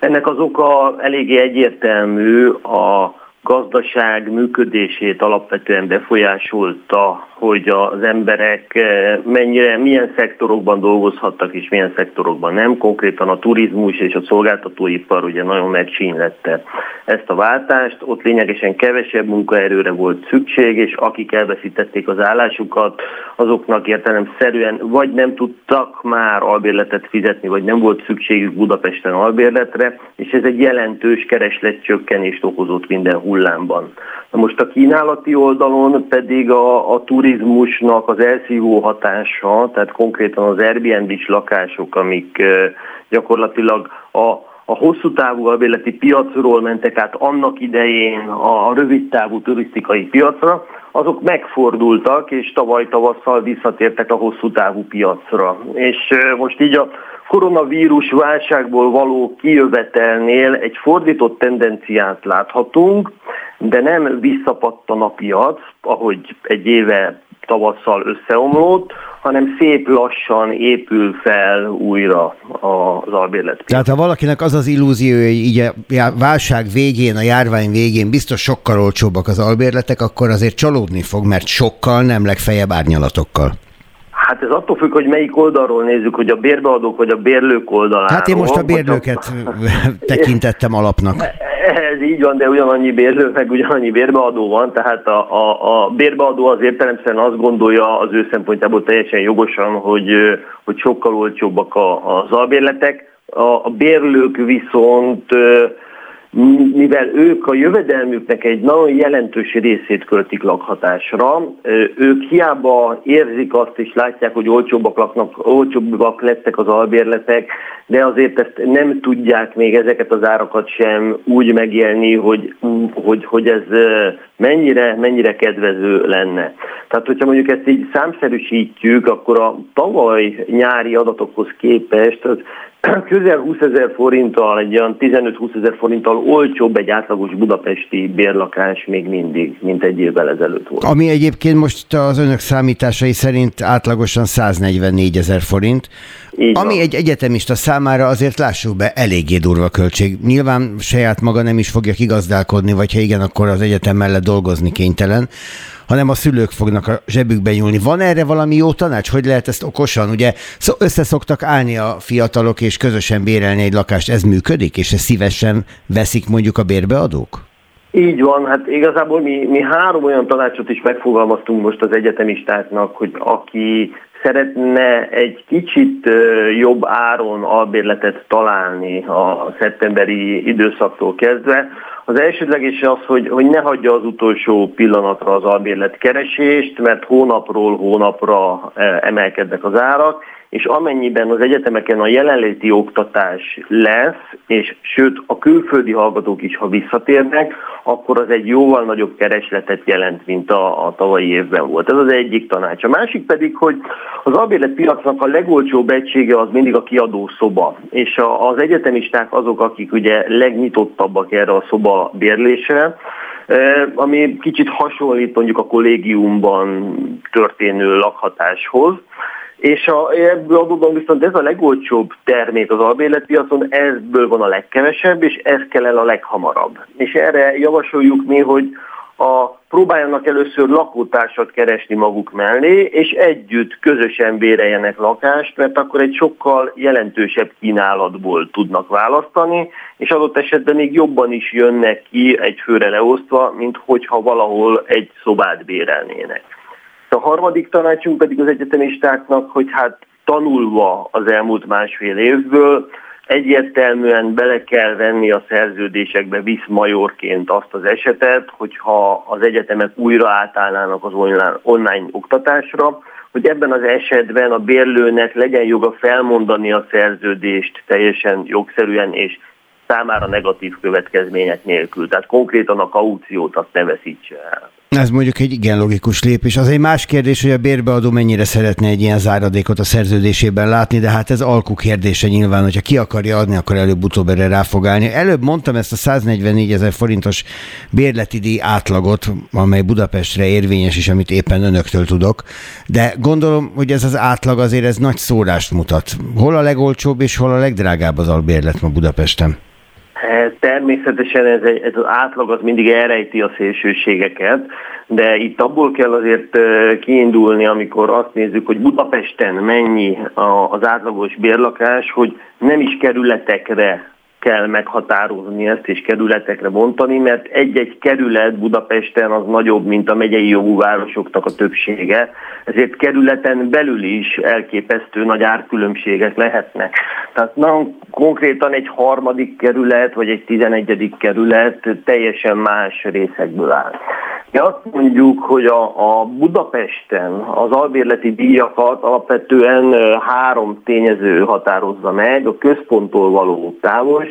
Ennek az oka eléggé egyértelmű, a gazdaság működését alapvetően befolyásolta hogy az emberek eh, mennyire, milyen szektorokban dolgozhattak és milyen szektorokban nem. Konkrétan a turizmus és a szolgáltatóipar ugye nagyon megcsínlette ezt a váltást. Ott lényegesen kevesebb munkaerőre volt szükség, és akik elveszítették az állásukat, azoknak értelemszerűen vagy nem tudtak már albérletet fizetni, vagy nem volt szükségük Budapesten albérletre, és ez egy jelentős keresletcsökkenést okozott minden hullámban. Na most a kínálati oldalon pedig a, a turizmusnak az elszívó hatása, tehát konkrétan az Airbnb-s lakások, amik gyakorlatilag a a hosszú távú albérleti piacról mentek át annak idején a rövid távú turisztikai piacra, azok megfordultak, és tavaly tavasszal visszatértek a hosszú távú piacra. És most így a koronavírus válságból való kijövetelnél egy fordított tendenciát láthatunk, de nem visszapattan a piac, ahogy egy éve tavasszal összeomlott, hanem szép lassan épül fel újra az albérlet. Tehát ha valakinek az az illúzió, hogy így a válság végén, a járvány végén biztos sokkal olcsóbbak az albérletek, akkor azért csalódni fog, mert sokkal, nem legfeljebb árnyalatokkal. Hát ez attól függ, hogy melyik oldalról nézzük, hogy a bérbeadók vagy a bérlők oldaláról. Hát én most a bérlőket tekintettem alapnak. Ez így van, de ugyanannyi bérlő, meg ugyanannyi bérbeadó van, tehát a, a, a bérbeadó az értelemszerűen azt gondolja az ő szempontjából teljesen jogosan, hogy, hogy sokkal olcsóbbak a, az albérletek. A, a bérlők viszont mivel ők a jövedelmüknek egy nagyon jelentős részét költik lakhatásra, ők hiába érzik azt és látják, hogy olcsóbbak, laknak, olcsóbbak lettek az albérletek, de azért ezt nem tudják még ezeket az árakat sem úgy megélni, hogy, hogy, hogy ez mennyire, mennyire kedvező lenne. Tehát, hogyha mondjuk ezt így számszerűsítjük, akkor a tavaly nyári adatokhoz képest az közel 20 ezer forinttal, egy olyan 15-20 ezer forinttal olcsóbb egy átlagos budapesti bérlakás még mindig, mint egy évvel ezelőtt volt. Ami egyébként most az önök számításai szerint átlagosan 144 ezer forint, így ami van. egy egyetemista számára azért lássuk be eléggé durva költség. Nyilván saját maga nem is fogja kigazdálkodni, vagy ha igen, akkor az egyetem mellett dolgozni kénytelen hanem a szülők fognak a zsebükbe nyúlni. Van erre valami jó tanács? Hogy lehet ezt okosan? Ugye összeszoktak állni a fiatalok és közösen bérelni egy lakást. Ez működik? És ezt szívesen veszik mondjuk a bérbeadók? Így van, hát igazából mi, mi három olyan tanácsot is megfogalmaztunk most az egyetemistáknak, hogy aki szeretne egy kicsit jobb áron albérletet találni a szeptemberi időszaktól kezdve, az elsődleges az, hogy, hogy ne hagyja az utolsó pillanatra az albérlet keresést, mert hónapról hónapra emelkednek az árak, és amennyiben az egyetemeken a jelenléti oktatás lesz, és sőt a külföldi hallgatók is, ha visszatérnek, akkor az egy jóval nagyobb keresletet jelent, mint a, a tavalyi évben volt. Ez az egyik tanács. A másik pedig, hogy az albérletpiacnak a legolcsóbb egysége az mindig a kiadó szoba, és a, az egyetemisták azok, akik ugye legnyitottabbak erre a szoba bérlésre, ami kicsit hasonlít mondjuk a kollégiumban történő lakhatáshoz, és a, ebből adódóan viszont ez a legolcsóbb termék az albérletpiacon, ebből van a legkevesebb, és ez kell el a leghamarabb. És erre javasoljuk mi, hogy a, próbáljanak először lakótársat keresni maguk mellé, és együtt közösen béreljenek lakást, mert akkor egy sokkal jelentősebb kínálatból tudnak választani, és adott esetben még jobban is jönnek ki egy főre leosztva, mint hogyha valahol egy szobát bérelnének. A harmadik tanácsunk pedig az egyetemistáknak, hogy hát tanulva az elmúlt másfél évből, egyértelműen bele kell venni a szerződésekbe visz majorként azt az esetet, hogyha az egyetemek újra átállnának az online, online oktatásra, hogy ebben az esetben a bérlőnek legyen joga felmondani a szerződést teljesen jogszerűen és számára negatív következmények nélkül. Tehát konkrétan a kauciót azt ne veszítse el. Ez mondjuk egy igen logikus lépés. Az egy más kérdés, hogy a bérbeadó mennyire szeretne egy ilyen záradékot a szerződésében látni, de hát ez alkú kérdése nyilván, hogyha ki akarja adni, akkor előbb-utóbb erre rá fog állni. Előbb mondtam ezt a 144 ezer forintos bérleti díj átlagot, amely Budapestre érvényes is, amit éppen önöktől tudok, de gondolom, hogy ez az átlag azért ez nagy szórást mutat. Hol a legolcsóbb és hol a legdrágább az albérlet ma Budapesten? Természetesen ez, egy, ez az átlag az mindig elrejti a szélsőségeket, de itt abból kell azért kiindulni, amikor azt nézzük, hogy Budapesten mennyi az átlagos bérlakás, hogy nem is kerületekre kell meghatározni ezt és kerületekre bontani, mert egy-egy kerület Budapesten az nagyobb, mint a megyei jogú városoknak a többsége, ezért kerületen belül is elképesztő nagy árkülönbségek lehetnek. Tehát nagyon konkrétan egy harmadik kerület, vagy egy tizenegyedik kerület teljesen más részekből áll. Mi azt mondjuk, hogy a, a Budapesten az albérleti díjakat alapvetően három tényező határozza meg, a központtól való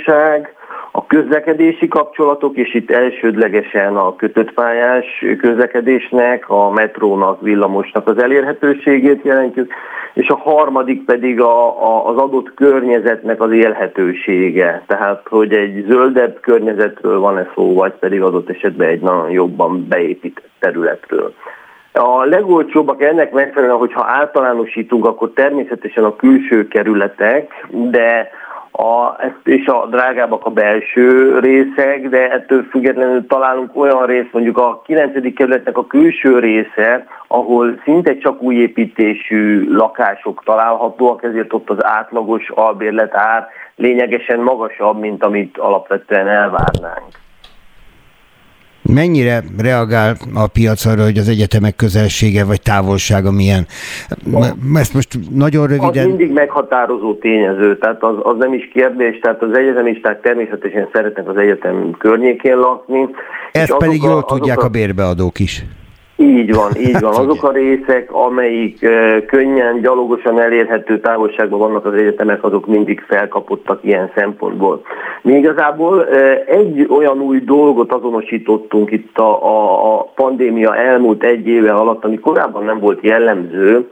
távolság, a közlekedési kapcsolatok, és itt elsődlegesen a kötött pályás közlekedésnek, a metrónak, villamosnak az elérhetőségét jelentjük, és a harmadik pedig a, a, az adott környezetnek az élhetősége. Tehát, hogy egy zöldebb környezetről van-e szó, vagy pedig adott esetben egy nagyon jobban beépített területről. A legolcsóbbak ennek megfelelően, hogyha általánosítunk, akkor természetesen a külső kerületek, de a, és a drágábbak a belső részek, de ettől függetlenül találunk olyan részt, mondjuk a 9. kerületnek a külső része, ahol szinte csak új építésű lakások találhatóak, ezért ott az átlagos albérlet lényegesen magasabb, mint amit alapvetően elvárnánk. Mennyire reagál a piac arra, hogy az egyetemek közelsége vagy távolsága milyen? Ezt most nagyon röviden... Az mindig meghatározó tényező, tehát az, az nem is kérdés, tehát az egyetemisták természetesen szeretnek az egyetem környékén lakni. Ezt pedig jól a, tudják a... a bérbeadók is. Így van, így van. Azok a részek, amelyik könnyen, gyalogosan elérhető távolságban vannak az egyetemek, azok mindig felkapottak ilyen szempontból. Mi igazából egy olyan új dolgot azonosítottunk itt a, a, a pandémia elmúlt egy éve alatt, ami korábban nem volt jellemző,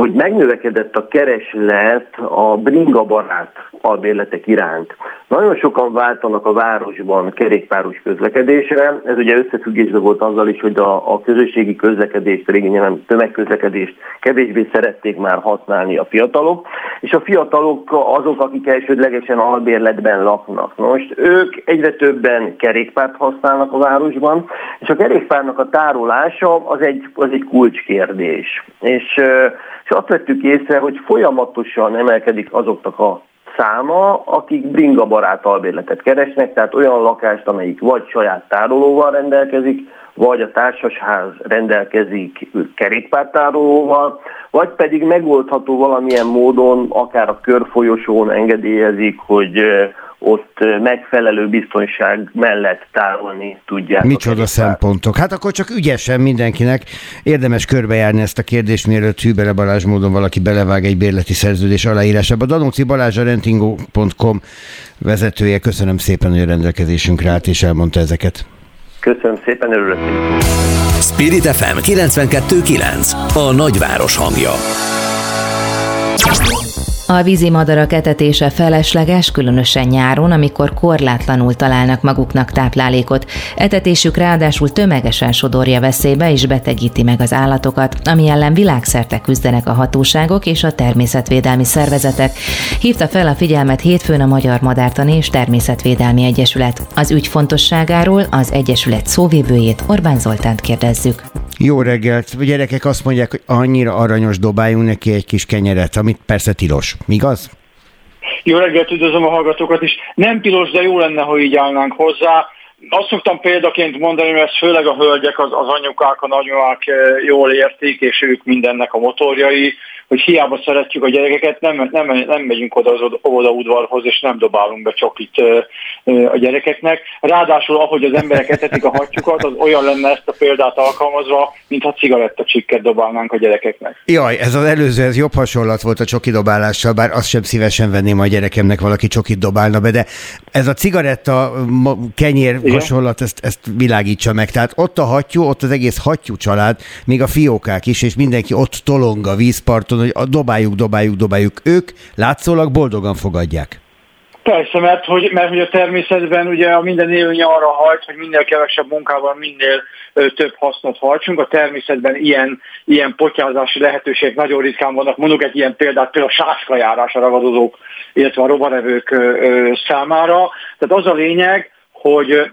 hogy megnövekedett a kereslet a bringa barát albérletek iránt. Nagyon sokan váltanak a városban kerékpáros közlekedésre, ez ugye összefüggésben volt azzal is, hogy a, a közösségi közlekedést, régen nyilván tömegközlekedést kevésbé szerették már használni a fiatalok, és a fiatalok azok, akik elsődlegesen albérletben laknak. Most ők egyre többen kerékpárt használnak a városban, és a kerékpárnak a tárolása az egy, az egy kulcskérdés. És és azt vettük észre, hogy folyamatosan emelkedik azoknak a száma, akik bringa barát albérletet keresnek, tehát olyan lakást, amelyik vagy saját tárolóval rendelkezik, vagy a társasház rendelkezik kerékpártárolóval, vagy pedig megoldható valamilyen módon, akár a körfolyosón engedélyezik, hogy ott megfelelő biztonság mellett tárolni tudják. Micsoda szempontok. Hát akkor csak ügyesen mindenkinek érdemes körbejárni ezt a kérdést, mielőtt Hűbele Balázs módon valaki belevág egy bérleti szerződés aláírásába. Danóci Balázs a rentingo.com vezetője. Köszönöm szépen, hogy a rendelkezésünkre állt és elmondta ezeket. Köszönöm szépen, örülök. Spirit FM 92.9 A nagyváros hangja. A vízi madarak etetése felesleges, különösen nyáron, amikor korlátlanul találnak maguknak táplálékot. Etetésük ráadásul tömegesen sodorja veszélybe és betegíti meg az állatokat, ami ellen világszerte küzdenek a hatóságok és a természetvédelmi szervezetek. Hívta fel a figyelmet hétfőn a Magyar Madártani és Természetvédelmi Egyesület. Az ügy fontosságáról az Egyesület szóvivőjét Orbán Zoltánt kérdezzük. Jó reggelt! A gyerekek azt mondják, hogy annyira aranyos, dobáljunk neki egy kis kenyeret, amit persze tilos. Igaz? Jó reggelt, üdvözlöm a hallgatókat is. Nem tilos, de jó lenne, ha így állnánk hozzá. Azt szoktam példaként mondani, mert ezt főleg a hölgyek, az, az anyukák, a nagymamák eh, jól értik, és ők mindennek a motorjai hogy hiába szeretjük a gyerekeket, nem, nem, nem megyünk oda az óvoda udvarhoz, és nem dobálunk be csokit a gyerekeknek. Ráadásul, ahogy az emberek etetik a hattyukat, az olyan lenne ezt a példát alkalmazva, mintha cigarettacsikket dobálnánk a gyerekeknek. Jaj, ez az előző, ez jobb hasonlat volt a csoki dobálással, bár azt sem szívesen venném a gyerekemnek, valaki csokit dobálna be, de ez a cigaretta kenyér Igen. hasonlat, ezt, ezt világítsa meg. Tehát ott a hattyú, ott az egész hattyú család, még a fiókák is, és mindenki ott tolong a vízparton, hogy dobáljuk, dobáljuk, dobáljuk. Ők látszólag boldogan fogadják. Persze, mert hogy, mert hogy a természetben ugye a minden élőny arra hajt, hogy minél kevesebb munkával minél ö, több hasznot hajtsunk. A természetben ilyen, ilyen potyázási lehetőségek nagyon ritkán vannak. Mondok egy ilyen példát, például a sáskajárás a ragadozók, illetve a rovarevők ö, ö, számára. Tehát az a lényeg, hogy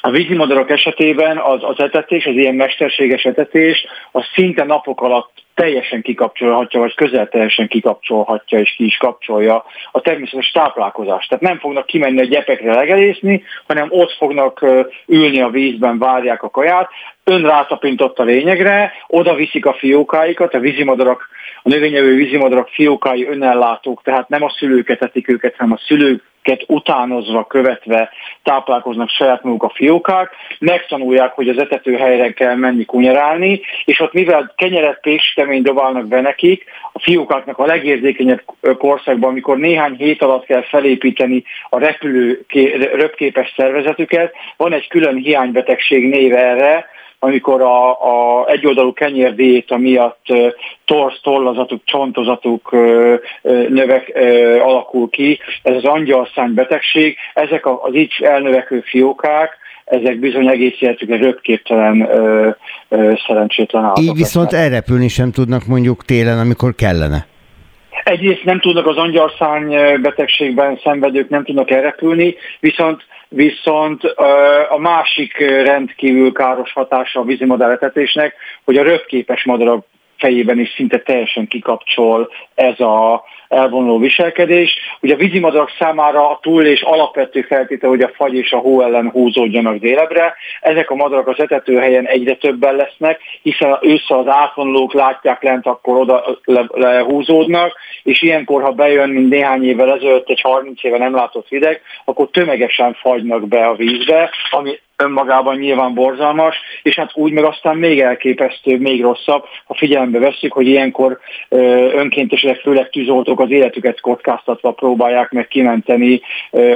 a vízimadarak esetében az, az etetés, az ilyen mesterséges etetés, az szinte napok alatt teljesen kikapcsolhatja, vagy közel teljesen kikapcsolhatja, és ki is kapcsolja a természetes táplálkozást. Tehát nem fognak kimenni a gyepekre legelészni, hanem ott fognak ülni a vízben, várják a kaját. Ön rátapintott a lényegre, oda viszik a fiókáikat, a vízimadarak, a növényevő vízimadarak fiókái önellátók, tehát nem a szülőket etik őket, hanem a szülők utánozva, követve táplálkoznak saját maguk a fiókák, megtanulják, hogy az etetőhelyre kell menni kunyerálni, és ott mivel kenyeret, kemény dobálnak be nekik, a fiókáknak a legérzékenyebb korszakban, amikor néhány hét alatt kell felépíteni a repülő röpképes szervezetüket, van egy külön hiánybetegség néve erre, amikor a, a egyoldalú kenyérdiéta miatt torsz, tollazatuk, csontozatuk növek alakul ki. Ez az angyalszány betegség. Ezek az így elnövekvő fiókák, ezek bizony egész életükre röpképtelen ö, ö, szerencsétlen állatok. Így viszont lesznek. elrepülni sem tudnak mondjuk télen, amikor kellene. Egyrészt nem tudnak az angyalszány betegségben szenvedők, nem tudnak elrepülni, viszont viszont a másik rendkívül káros hatása a vízimodelletetésnek, hogy a röpképes madarak fejében is szinte teljesen kikapcsol ez a elvonuló viselkedés. Ugye a vízimadarak számára a túl és alapvető feltétel, hogy a fagy és a hó ellen húzódjanak délebre. Ezek a madarak az etetőhelyen egyre többen lesznek, hiszen össze az átvonulók látják lent, akkor oda lehúzódnak, és ilyenkor, ha bejön, mint néhány évvel ezelőtt egy 30 éve nem látott hideg, akkor tömegesen fagynak be a vízbe, ami önmagában nyilván borzalmas, és hát úgy meg aztán még elképesztő, még rosszabb, ha figyelembe veszük, hogy ilyenkor önkéntesek, főleg tűzoltók az életüket kockáztatva próbálják meg kimenteni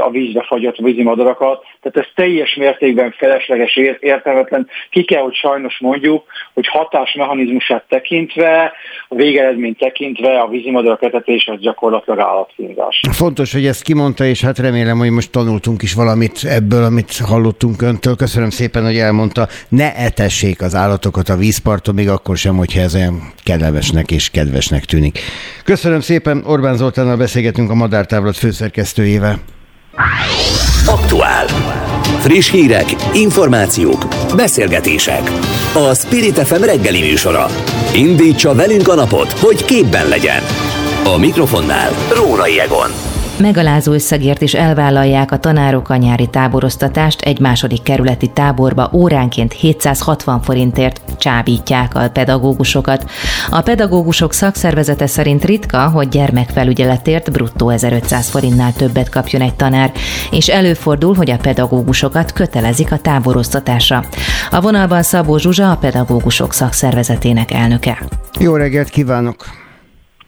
a vízbe fagyott vízimadarakat. Tehát ez teljes mértékben felesleges, értelmetlen. Ki kell, hogy sajnos mondjuk, hogy hatásmechanizmusát tekintve, a végeredményt tekintve a vízimadarak etetés az gyakorlatilag állatkínzás. Fontos, hogy ezt kimondta, és hát remélem, hogy most tanultunk is valamit ebből, amit hallottunk öntől. Köszönöm szépen, hogy elmondta, ne etessék az állatokat a vízparton, még akkor sem, hogyha ez olyan kellemesnek és kedvesnek tűnik. Köszönöm szépen, Orbán Zoltánnal beszélgetünk a Madártávlat főszerkesztőjével. Aktuál. Friss hírek, információk, beszélgetések. A Spirit FM reggeli műsora. Indítsa velünk a napot, hogy képben legyen. A mikrofonnál Rórai Egon. Megalázó összegért is elvállalják a tanárok a nyári táboroztatást, egy második kerületi táborba óránként 760 forintért csábítják a pedagógusokat. A pedagógusok szakszervezete szerint ritka, hogy gyermekfelügyeletért bruttó 1500 forintnál többet kapjon egy tanár, és előfordul, hogy a pedagógusokat kötelezik a táboroztatásra. A vonalban Szabó Zsuzsa, a pedagógusok szakszervezetének elnöke. Jó reggelt kívánok!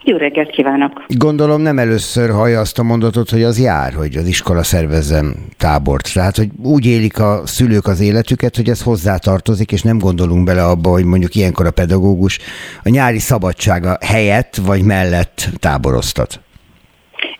Jó reggelt kívánok! Gondolom nem először hallja azt a mondatot, hogy az jár, hogy az iskola szervezzen tábort. Tehát, hogy úgy élik a szülők az életüket, hogy ez hozzátartozik, és nem gondolunk bele abba, hogy mondjuk ilyenkor a pedagógus a nyári szabadsága helyett vagy mellett táboroztat.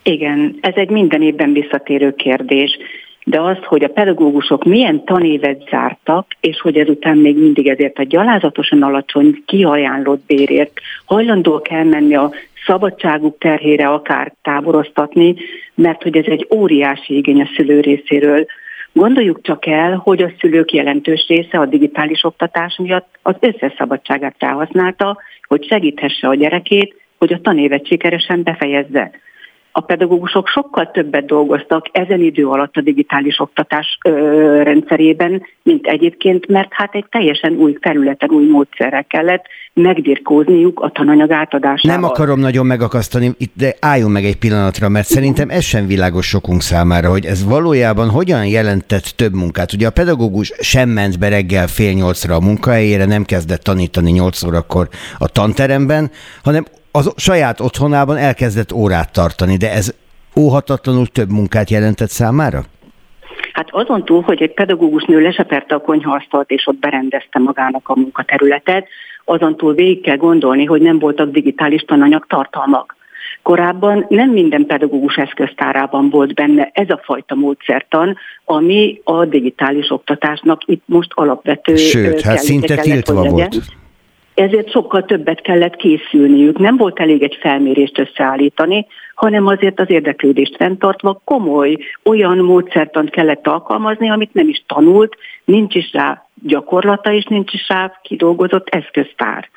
Igen, ez egy minden évben visszatérő kérdés de az, hogy a pedagógusok milyen tanévet zártak, és hogy ezután még mindig ezért a gyalázatosan alacsony kiajánlott bérért hajlandóak elmenni a szabadságuk terhére akár táboroztatni, mert hogy ez egy óriási igény a szülő részéről. Gondoljuk csak el, hogy a szülők jelentős része a digitális oktatás miatt az összes szabadságát felhasználta, hogy segíthesse a gyerekét, hogy a tanévet sikeresen befejezze a pedagógusok sokkal többet dolgoztak ezen idő alatt a digitális oktatás ö, rendszerében, mint egyébként, mert hát egy teljesen új területen, új módszerrel kellett megdirkózniuk a tananyag átadásával. Nem akarom nagyon megakasztani, de álljon meg egy pillanatra, mert szerintem ez sem világos sokunk számára, hogy ez valójában hogyan jelentett több munkát. Ugye a pedagógus sem ment be reggel fél nyolcra a munkahelyére, nem kezdett tanítani nyolc órakor a tanteremben, hanem az saját otthonában elkezdett órát tartani, de ez óhatatlanul több munkát jelentett számára? Hát azon túl, hogy egy pedagógus nő leseperte a konyhaasztalt és ott berendezte magának a munkaterületet, azon túl végig kell gondolni, hogy nem voltak digitális tananyag tartalmak. Korábban nem minden pedagógus eszköztárában volt benne ez a fajta módszertan, ami a digitális oktatásnak itt most alapvető Sőt, hát szinte tiltva volt ezért sokkal többet kellett készülniük. Nem volt elég egy felmérést összeállítani, hanem azért az érdeklődést fenntartva komoly olyan módszertant kellett alkalmazni, amit nem is tanult, nincs is rá gyakorlata, és nincs is rá kidolgozott eszköztár.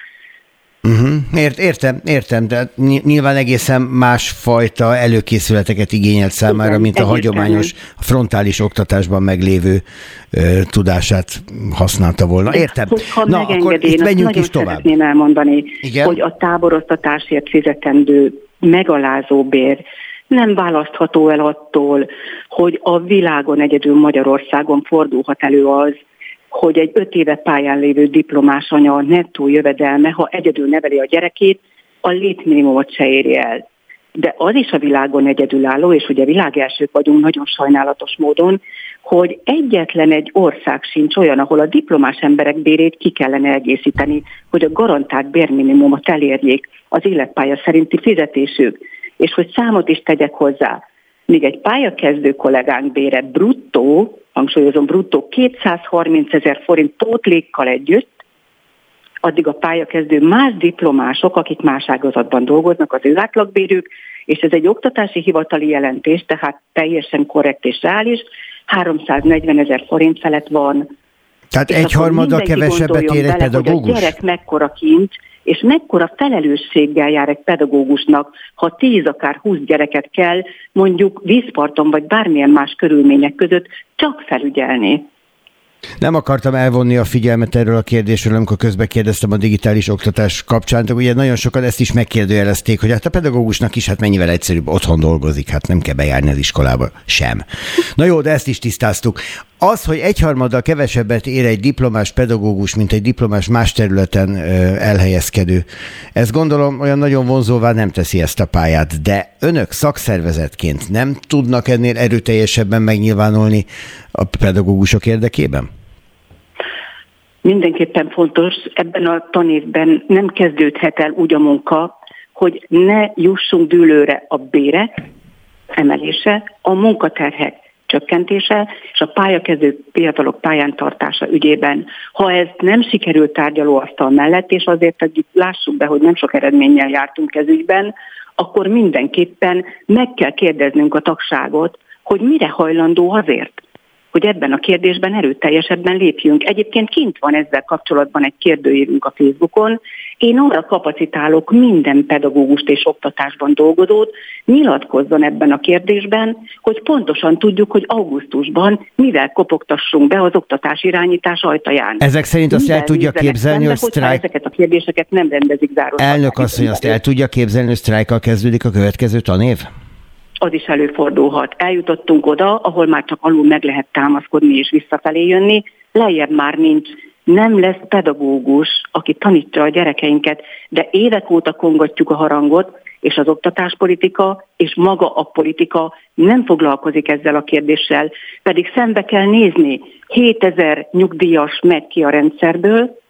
Uh-huh. Ért, értem, értem, de nyilván egészen másfajta előkészületeket igényelt számára, Igen, mint a hagyományos frontális oktatásban meglévő ö, tudását használta volna. Értem. Ha Na, akkor itt menjünk is tovább. Szeretném elmondani, Igen? hogy a táboroztatásért fizetendő megalázó bér nem választható el attól, hogy a világon egyedül Magyarországon fordulhat elő az, hogy egy öt éve pályán lévő diplomás anya nettó jövedelme, ha egyedül neveli a gyerekét, a létminimumot se éri el. De az is a világon egyedülálló, és ugye világ elsők vagyunk nagyon sajnálatos módon, hogy egyetlen egy ország sincs olyan, ahol a diplomás emberek bérét ki kellene egészíteni, hogy a garantált bérminimumot elérjék az életpálya szerinti fizetésük. És hogy számot is tegyek hozzá, míg egy pályakezdő kollégánk bére bruttó hangsúlyozom, bruttó 230 ezer forint pótlékkal együtt, addig a pályakezdő más diplomások, akik más ágazatban dolgoznak, az ő átlagbérük, és ez egy oktatási hivatali jelentés, tehát teljesen korrekt és reális, 340 ezer forint felett van. Tehát egy harmada kevesebbet ér egy pedagógus? Hogy a gyerek mekkora kincs, és mekkora felelősséggel jár egy pedagógusnak, ha 10 akár 20 gyereket kell mondjuk vízparton vagy bármilyen más körülmények között csak felügyelni. Nem akartam elvonni a figyelmet erről a kérdésről, amikor közben kérdeztem a digitális oktatás kapcsán, de ugye nagyon sokan ezt is megkérdőjelezték, hogy hát a pedagógusnak is hát mennyivel egyszerűbb otthon dolgozik, hát nem kell bejárni az iskolába sem. Na jó, de ezt is tisztáztuk. Az, hogy egyharmaddal kevesebbet ér egy diplomás pedagógus, mint egy diplomás más területen elhelyezkedő, ez gondolom olyan nagyon vonzóvá nem teszi ezt a pályát, de önök szakszervezetként nem tudnak ennél erőteljesebben megnyilvánulni a pedagógusok érdekében? Mindenképpen fontos, ebben a tanévben nem kezdődhet el úgy a munka, hogy ne jussunk dűlőre a bérek emelése, a munkaterhek csökkentése és a pályakezdő fiatalok pályán tartása ügyében. Ha ez nem sikerült tárgyalóasztal mellett, és azért hogy lássuk be, hogy nem sok eredménnyel jártunk ez ügyben, akkor mindenképpen meg kell kérdeznünk a tagságot, hogy mire hajlandó azért, hogy ebben a kérdésben erőteljesebben lépjünk. Egyébként kint van ezzel kapcsolatban egy kérdőívünk a Facebookon. Én arra kapacitálok minden pedagógust és oktatásban dolgozót, nyilatkozzon ebben a kérdésben, hogy pontosan tudjuk, hogy augusztusban mivel kopogtassunk be az oktatás irányítás ajtaján. Ezek szerint azt el tudja képzelni, hogy sztrájk... ezeket a kérdéseket nem rendezik záródban. Elnök asszony, azt el tudja képzelni, hogy sztrájkkal kezdődik a következő tanév? Az is előfordulhat. Eljutottunk oda, ahol már csak alul meg lehet támaszkodni és visszafelé jönni, lejjebb már nincs. Nem lesz pedagógus, aki tanítja a gyerekeinket, de évek óta kongatjuk a harangot, és az oktatáspolitika és maga a politika nem foglalkozik ezzel a kérdéssel, pedig szembe kell nézni, 7000 nyugdíjas megy ki a rendszerből,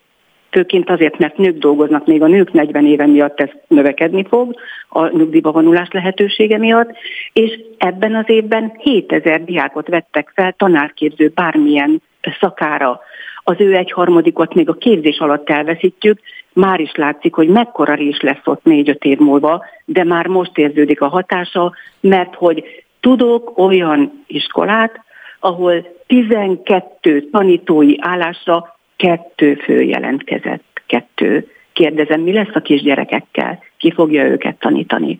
főként azért, mert nők dolgoznak, még a nők 40 éve miatt ez növekedni fog, a nyugdíjba vonulás lehetősége miatt, és ebben az évben 7000 diákot vettek fel tanárképző bármilyen szakára. Az ő egyharmadikot még a képzés alatt elveszítjük, már is látszik, hogy mekkora rés lesz ott négy-öt év múlva, de már most érződik a hatása, mert hogy tudok olyan iskolát, ahol 12 tanítói állásra kettő fő jelentkezett, kettő. Kérdezem, mi lesz a kisgyerekekkel? Ki fogja őket tanítani?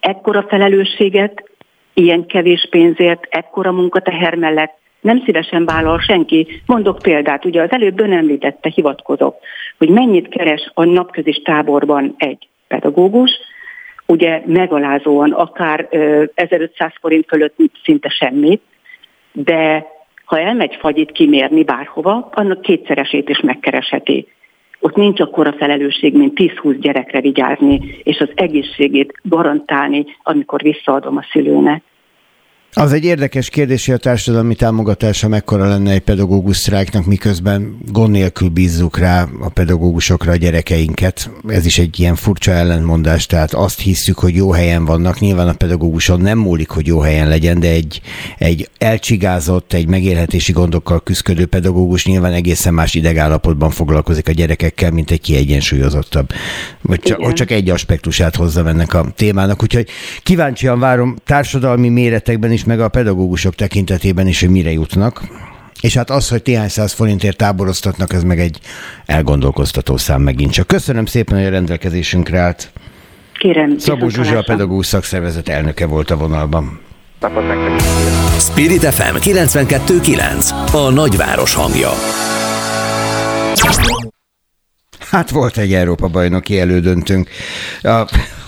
Ekkora felelősséget, ilyen kevés pénzért, ekkora munkateher mellett nem szívesen vállal senki. Mondok példát, ugye az előbb ön említette, hivatkozok, hogy mennyit keres a napközis táborban egy pedagógus, ugye megalázóan akár 1500 forint fölött szinte semmit, de ha elmegy fagyit kimérni bárhova, annak kétszeresét is megkeresheti. Ott nincs akkora felelősség, mint 10-20 gyerekre vigyázni, és az egészségét garantálni, amikor visszaadom a szülőnek. Az egy érdekes kérdés, hogy a társadalmi támogatása mekkora lenne egy pedagógus sztrájknak, miközben gond nélkül bízzuk rá a pedagógusokra a gyerekeinket. Ez is egy ilyen furcsa ellentmondás, tehát azt hisszük, hogy jó helyen vannak. Nyilván a pedagóguson nem múlik, hogy jó helyen legyen, de egy, egy elcsigázott, egy megélhetési gondokkal küzdő pedagógus nyilván egészen más idegállapotban foglalkozik a gyerekekkel, mint egy kiegyensúlyozottabb. Vagy csak, hogy csak egy aspektusát hozzá ennek a témának. Úgyhogy kíváncsian várom társadalmi méretekben is is, meg a pedagógusok tekintetében is, hogy mire jutnak. És hát az, hogy néhány száz forintért táboroztatnak, ez meg egy elgondolkoztató szám megint csak. Köszönöm szépen, hogy a rendelkezésünkre állt. Kérem. Szabó Zsuzsa, a pedagógus szakszervezet elnöke volt a vonalban. Spirit FM 92.9 A nagyváros hangja. Hát volt egy Európa bajnoki elődöntünk.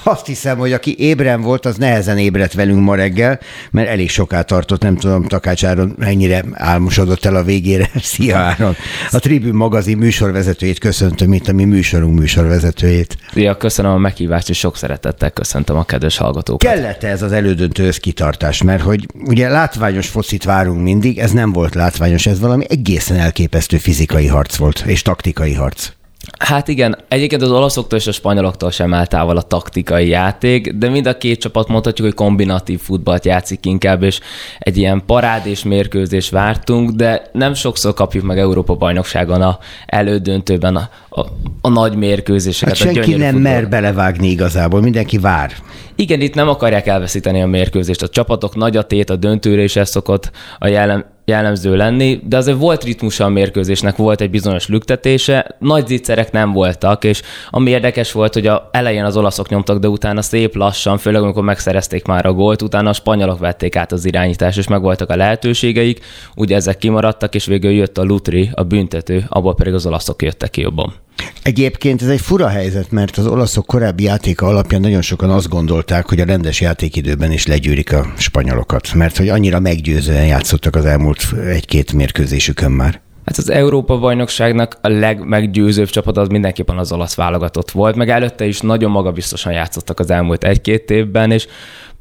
Azt hiszem, hogy aki ébren volt, az nehezen ébredt velünk ma reggel, mert elég soká tartott, nem tudom, Takács Áron mennyire álmosodott el a végére. Szia Áron! A Tribün magazin műsorvezetőjét köszöntöm itt, a mi műsorunk műsorvezetőjét. Szia, köszönöm a meghívást, és sok szeretettel köszöntöm a kedves hallgatókat. Kellett ez az elődöntő kitartás, mert hogy ugye látványos focit várunk mindig, ez nem volt látványos, ez valami egészen elképesztő fizikai harc volt, és taktikai harc. Hát igen, egyébként az olaszoktól és a spanyoloktól sem áll távol a taktikai játék, de mind a két csapat mondhatjuk, hogy kombinatív futballt játszik inkább, és egy ilyen parádés mérkőzés vártunk, de nem sokszor kapjuk meg Európa bajnokságon a elődöntőben a, a, a nagy mérkőzéseket. Hát senki nem futball. mer belevágni igazából, mindenki vár. Igen, itt nem akarják elveszíteni a mérkőzést. A csapatok nagy a tét, a döntőre is ez szokott a jellem, jellemző lenni, de azért volt ritmusa a mérkőzésnek, volt egy bizonyos lüktetése, nagy zicserek nem voltak, és ami érdekes volt, hogy a elején az olaszok nyomtak, de utána szép lassan, főleg amikor megszerezték már a gólt, utána a spanyolok vették át az irányítást, és megvoltak a lehetőségeik, ugye ezek kimaradtak, és végül jött a Lutri, a büntető, abból pedig az olaszok jöttek ki jobban. Egyébként ez egy fura helyzet, mert az olaszok korábbi játéka alapján nagyon sokan azt gondolták, hogy a rendes játékidőben is legyűrik a spanyolokat, mert hogy annyira meggyőzően játszottak az elmúlt egy-két mérkőzésükön már. Hát az Európa bajnokságnak a legmeggyőzőbb csapat az mindenképpen az olasz válogatott volt, meg előtte is nagyon magabiztosan játszottak az elmúlt egy-két évben, és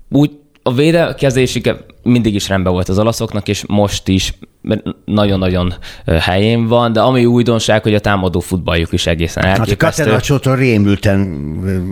úgy a védekezésük mindig is rendben volt az olaszoknak, és most is nagyon-nagyon helyén van, de ami újdonság, hogy a támadó futballjuk is egészen elképesztő. Hát Catenaccio rémülten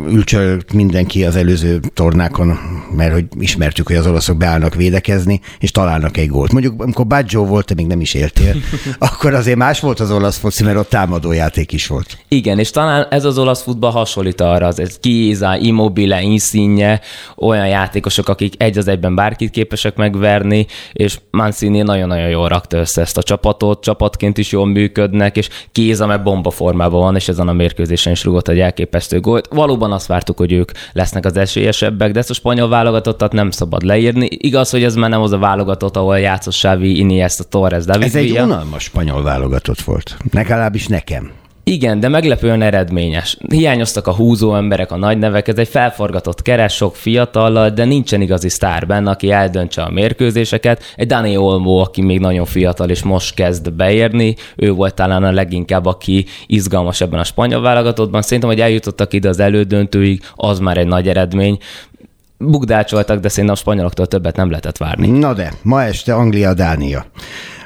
ülcsölt mindenki az előző tornákon, mert hogy ismertük, hogy az olaszok beállnak védekezni, és találnak egy gólt. Mondjuk, amikor Baggio volt, te még nem is éltél, akkor azért más volt az olasz foci, mert ott támadójáték is volt. Igen, és talán ez az olasz futball hasonlít arra, az Chiesa, Immobile, Insigne, olyan játékosok, akik egy az egyben bárkit képesek megverni, és Mancini nagyon-nagyon jól rakta össze ezt a csapatot, csapatként is jól működnek, és kéz, amely bomba formában van, és ezen a mérkőzésen is rúgott egy elképesztő gólt. Valóban azt vártuk, hogy ők lesznek az esélyesebbek, de ezt a spanyol válogatottat nem szabad leírni. Igaz, hogy ez már nem az a válogatott, ahol játszott Xavi, Iniesta, Torres, David Ez egy unalmas spanyol válogatott volt. Legalábbis nekem. Igen, de meglepően eredményes. Hiányoztak a húzó emberek, a nagy nevek, ez egy felforgatott keres, sok fiatallal, de nincsen igazi sztár benne, aki eldöntse a mérkőzéseket. Egy Dani Olmo, aki még nagyon fiatal és most kezd beérni, ő volt talán a leginkább, aki izgalmas ebben a spanyol válogatottban. Szerintem, hogy eljutottak ide az elődöntőig, az már egy nagy eredmény bukdácsoltak, de szerintem a spanyoloktól többet nem lehetett várni. Na de, ma este Anglia-Dánia.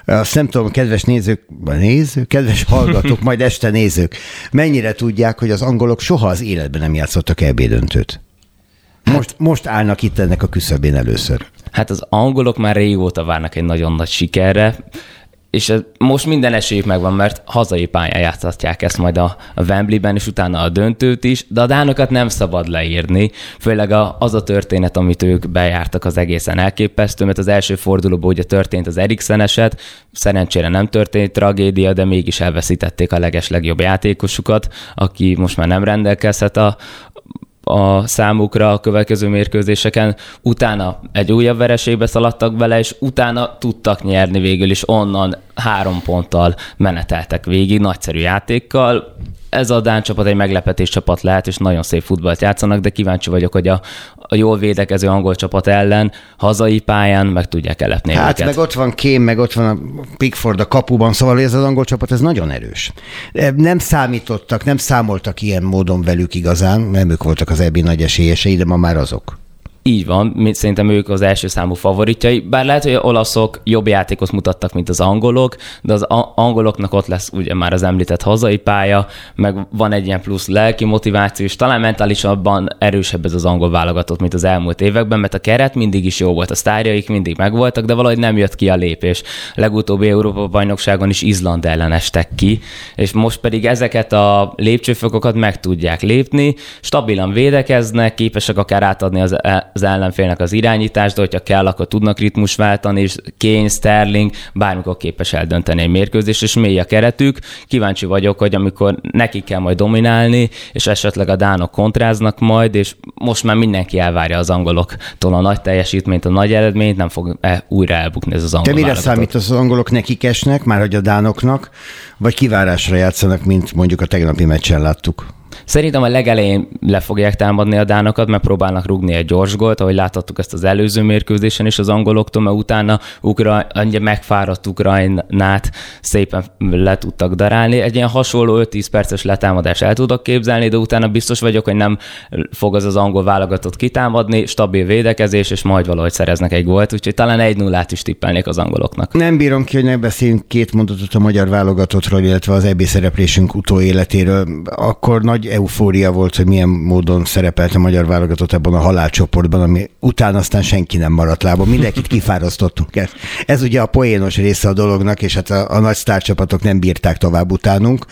Azt nem tudom, kedves nézők, nézők, kedves hallgatók, majd este nézők, mennyire tudják, hogy az angolok soha az életben nem játszottak ebédöntőt? Most, most állnak itt ennek a küszöbén először. Hát az angolok már régóta várnak egy nagyon nagy sikerre és most minden esélyük megvan, mert hazai pályán játszhatják ezt majd a, a Wembley-ben, és utána a döntőt is, de a dánokat nem szabad leírni, főleg a, az a történet, amit ők bejártak az egészen elképesztő, mert az első fordulóban ugye történt az Eriksen eset, szerencsére nem történt tragédia, de mégis elveszítették a leges legjobb játékosukat, aki most már nem rendelkezhet a, a számukra a következő mérkőzéseken, utána egy újabb vereségbe szaladtak bele, és utána tudtak nyerni végül is onnan három ponttal meneteltek végig, nagyszerű játékkal. Ez a Dán csapat egy meglepetés csapat lehet, és nagyon szép futballt játszanak, de kíváncsi vagyok, hogy a, a jól védekező angol csapat ellen hazai pályán meg tudják elepni Hát őket. meg ott van Kém, meg ott van a Pickford a kapuban, szóval ez az angol csapat, ez nagyon erős. Nem számítottak, nem számoltak ilyen módon velük igazán, nem ők voltak az ebbi nagy esélyesei, de ma már azok. Így van, szerintem ők az első számú favoritjai, bár lehet, hogy az olaszok jobb játékot mutattak, mint az angolok, de az angoloknak ott lesz ugye már az említett hazai pálya, meg van egy ilyen plusz lelki motiváció, és talán mentálisabban erősebb ez az angol válogatott, mint az elmúlt években, mert a keret mindig is jó volt, a sztárjaik mindig megvoltak, de valahogy nem jött ki a lépés. A legutóbbi Európa bajnokságon is Izland ellen estek ki, és most pedig ezeket a lépcsőfokokat meg tudják lépni, stabilan védekeznek, képesek akár átadni az e- az ellenfélnek az irányítást, de hogyha kell, akkor tudnak ritmus váltani, és Kane, Sterling bármikor képes eldönteni egy mérkőzést, és mély a keretük. Kíváncsi vagyok, hogy amikor neki kell majd dominálni, és esetleg a dánok kontráznak majd, és most már mindenki elvárja az angoloktól a nagy teljesítményt, a nagy eredményt, nem fog -e újra elbukni ez az angol Te mire számít az angolok nekik esnek, már hogy a dánoknak, vagy kivárásra játszanak, mint mondjuk a tegnapi meccsen láttuk? Szerintem a legelején le fogják támadni a dánokat, mert próbálnak rugni egy gyors gólt, ahogy láthattuk ezt az előző mérkőzésen is az angoloktól, mert utána Ukra, megfáradt Ukrajnát szépen le tudtak darálni. Egy ilyen hasonló 5-10 perces letámadás el tudok képzelni, de utána biztos vagyok, hogy nem fog az az angol válogatott kitámadni, stabil védekezés, és majd valahogy szereznek egy gólt, úgyhogy talán egy nullát is tippelnék az angoloknak. Nem bírom ki, hogy ne beszéljünk két mondatot a magyar válogatottról, illetve az EB szereplésünk utóéletéről. Akkor nagy eufória volt, hogy milyen módon szerepelt a magyar válogatott ebben a halálcsoportban, ami után aztán senki nem maradt lába. Mindenkit kifárasztottunk. Ez, ez ugye a poénos része a dolognak, és hát a, a nagy sztárcsapatok nem bírták tovább utánunk.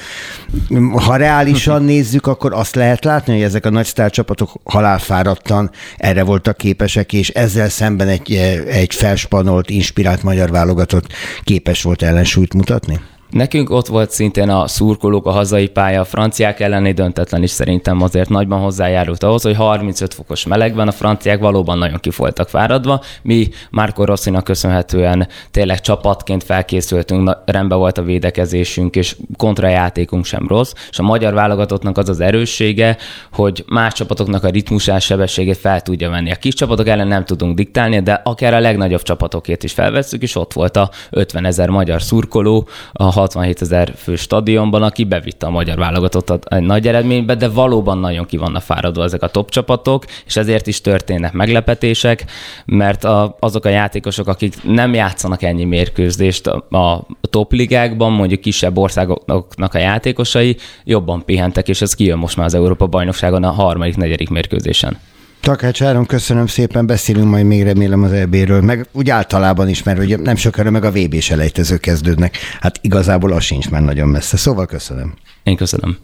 Ha reálisan nézzük, akkor azt lehet látni, hogy ezek a nagy sztárcsapatok halálfáradtan erre voltak képesek, és ezzel szemben egy, egy felspanolt, inspirált magyar válogatott képes volt ellensúlyt mutatni? Nekünk ott volt szintén a szurkolók, a hazai pálya, a franciák elleni döntetlen is szerintem azért nagyban hozzájárult ahhoz, hogy 35 fokos melegben a franciák valóban nagyon ki voltak fáradva. Mi Márko Rosszinak köszönhetően tényleg csapatként felkészültünk, rendben volt a védekezésünk, és kontrajátékunk sem rossz, és a magyar válogatottnak az az erőssége, hogy más csapatoknak a ritmusás sebességét fel tudja venni. A kis csapatok ellen nem tudunk diktálni, de akár a legnagyobb csapatokért is felvesszük, és ott volt a 50 ezer magyar szurkoló, a 67 ezer fő stadionban, aki bevitte a magyar válogatottat egy nagy eredménybe, de valóban nagyon ki vannak fáradva ezek a top csapatok, és ezért is történnek meglepetések, mert a, azok a játékosok, akik nem játszanak ennyi mérkőzést a top ligákban, mondjuk kisebb országoknak a játékosai jobban pihentek, és ez kijön most már az Európa bajnokságon a harmadik, negyedik mérkőzésen. Takács Áron, köszönöm szépen, beszélünk majd még remélem az EB-ről, meg úgy általában is, mert ugye nem sokára meg a VB selejtező kezdődnek. Hát igazából az sincs már nagyon messze, szóval köszönöm. Én köszönöm.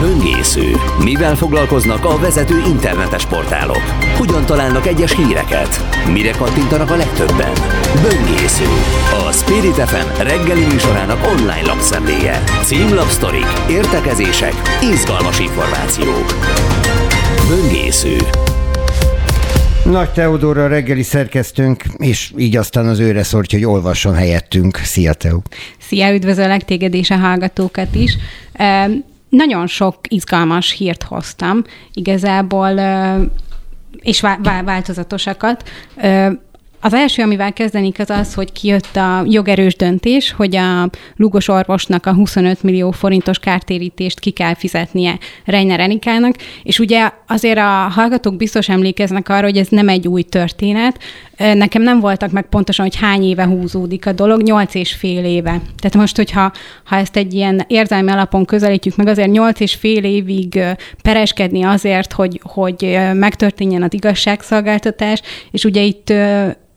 Böngésző. Mivel foglalkoznak a vezető internetes portálok? Hogyan találnak egyes híreket? Mire kattintanak a legtöbben? Böngésző. A Spirit FM reggeli műsorának online lapszemléje. Címlapsztorik, értekezések, izgalmas információk. Böngésző. Nagy Teodóra reggeli szerkesztőnk, és így aztán az őre szólt, hogy olvasson helyettünk. Szia, Teo! Szia, üdvözöllek téged és a hallgatókat is. Nagyon sok izgalmas hírt hoztam, igazából, és változatosakat. Az első, amivel kezdenik, az az, hogy kijött a jogerős döntés, hogy a Lugos orvosnak a 25 millió forintos kártérítést ki kell fizetnie Reiner Enikának, és ugye azért a hallgatók biztos emlékeznek arra, hogy ez nem egy új történet. Nekem nem voltak meg pontosan, hogy hány éve húzódik a dolog, 8 és fél éve. Tehát most, hogyha ha ezt egy ilyen érzelmi alapon közelítjük meg, azért 8 és fél évig pereskedni azért, hogy, hogy megtörténjen az igazságszolgáltatás, és ugye itt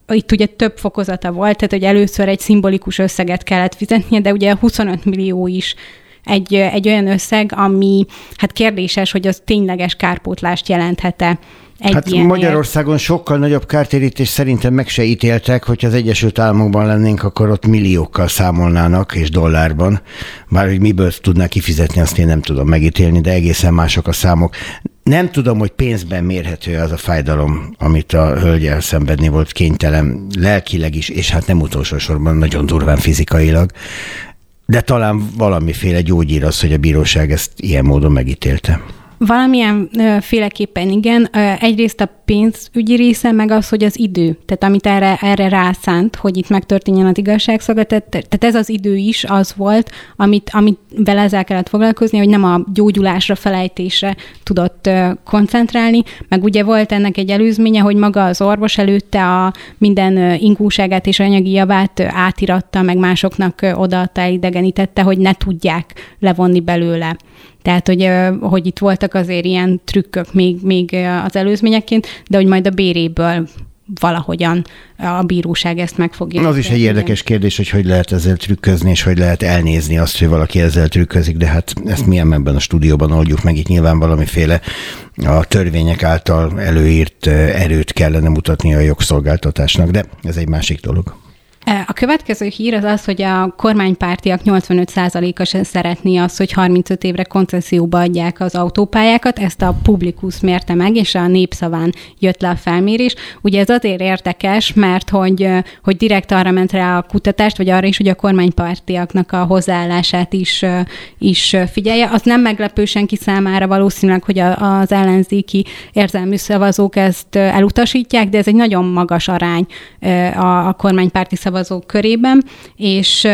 itt ugye több fokozata volt, tehát hogy először egy szimbolikus összeget kellett fizetnie, de ugye 25 millió is egy, egy olyan összeg, ami hát kérdéses, hogy az tényleges kárpótlást jelenthet-e egy hát ilyen Magyarországon sokkal nagyobb kártérítés szerintem meg se ítéltek, hogyha az Egyesült Államokban lennénk, akkor ott milliókkal számolnának, és dollárban. Bár hogy miből tudná kifizetni, azt én nem tudom megítélni, de egészen mások a számok. Nem tudom, hogy pénzben mérhető az a fájdalom, amit a hölgyel szenvedni volt kénytelen lelkileg is, és hát nem utolsó sorban nagyon durván fizikailag. De talán valamiféle gyógyír az, hogy a bíróság ezt ilyen módon megítélte. Valamilyen féleképpen igen. Egyrészt a pénzügyi része, meg az, hogy az idő, tehát amit erre, erre rászánt, hogy itt megtörténjen az igazságszolgáltatás, tehát ez az idő is az volt, amit, amit vele ezzel kellett foglalkozni, hogy nem a gyógyulásra, felejtésre tudott koncentrálni, meg ugye volt ennek egy előzménye, hogy maga az orvos előtte a minden ingúságát és anyagi javát átiratta, meg másoknak odaadta, idegenítette, hogy ne tudják levonni belőle. Tehát, hogy, hogy itt voltak azért ilyen trükkök még, még az előzményeként, de hogy majd a béréből valahogyan a bíróság ezt meg fogja. Az is egy érdekes kérdés, hogy hogy lehet ezzel trükközni, és hogy lehet elnézni azt, hogy valaki ezzel trükközik, de hát ezt milyen ebben a stúdióban oldjuk meg, itt nyilván valamiféle a törvények által előírt erőt kellene mutatni a jogszolgáltatásnak, de ez egy másik dolog. A következő hír az az, hogy a kormánypártiak 85%-a sem szeretné azt, hogy 35 évre koncesszióba adják az autópályákat. Ezt a Publikus mérte meg, és a népszaván jött le a felmérés. Ugye ez azért érdekes, mert hogy, hogy direkt arra ment rá a kutatást, vagy arra is, hogy a kormánypártiaknak a hozzáállását is, is figyelje. Az nem meglepő senki számára valószínűleg, hogy az ellenzéki érzelmű szavazók ezt elutasítják, de ez egy nagyon magas arány a kormánypárti szavazók szavazók körében, és,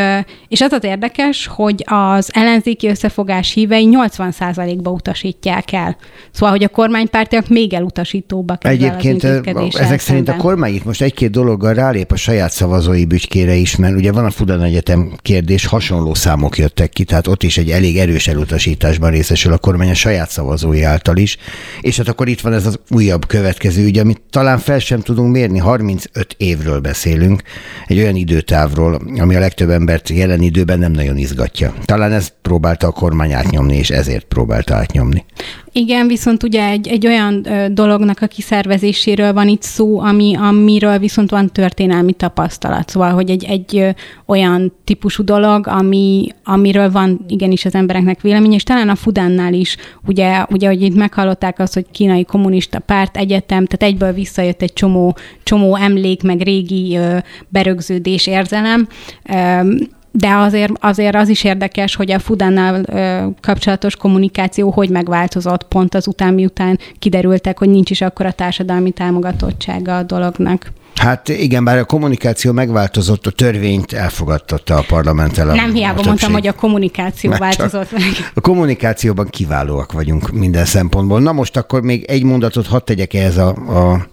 és az az érdekes, hogy az ellenzéki összefogás hívei 80%-ba utasítják el. Szóval, hogy a kormánypártiak még elutasítóbbak Egyébként ezek szerint a kormány itt most egy-két dologgal rálép a saját szavazói bütykére is, mert ugye van a Fudan Egyetem kérdés, hasonló számok jöttek ki, tehát ott is egy elég erős elutasításban részesül a kormány a saját szavazói által is, és hát akkor itt van ez az újabb következő ügy, amit talán fel sem tudunk mérni, 35 évről beszélünk, egy olyan időtávról, ami a legtöbb embert jelen időben nem nagyon izgatja. Talán ezt próbálta a kormány átnyomni, és ezért próbálta átnyomni. Igen, viszont ugye egy, egy olyan dolognak a kiszervezéséről van itt szó, ami, amiről viszont van történelmi tapasztalat. Szóval, hogy egy, egy olyan típusú dolog, ami, amiről van igenis az embereknek vélemény, és talán a Fudánnál is, ugye, ugye hogy itt meghallották azt, hogy kínai kommunista párt, egyetem, tehát egyből visszajött egy csomó, csomó emlék, meg régi berögződés, érzelem de azért, azért az is érdekes, hogy a Fudánnal kapcsolatos kommunikáció hogy megváltozott pont az után, miután kiderültek, hogy nincs is akkor a társadalmi támogatottsága a dolognak. Hát igen, bár a kommunikáció megváltozott, a törvényt elfogadtatta a parlament el. Nem hiába mondtam, hogy a kommunikáció Már változott meg. A kommunikációban kiválóak vagyunk minden szempontból. Na most akkor még egy mondatot hadd tegyek ehhez a, a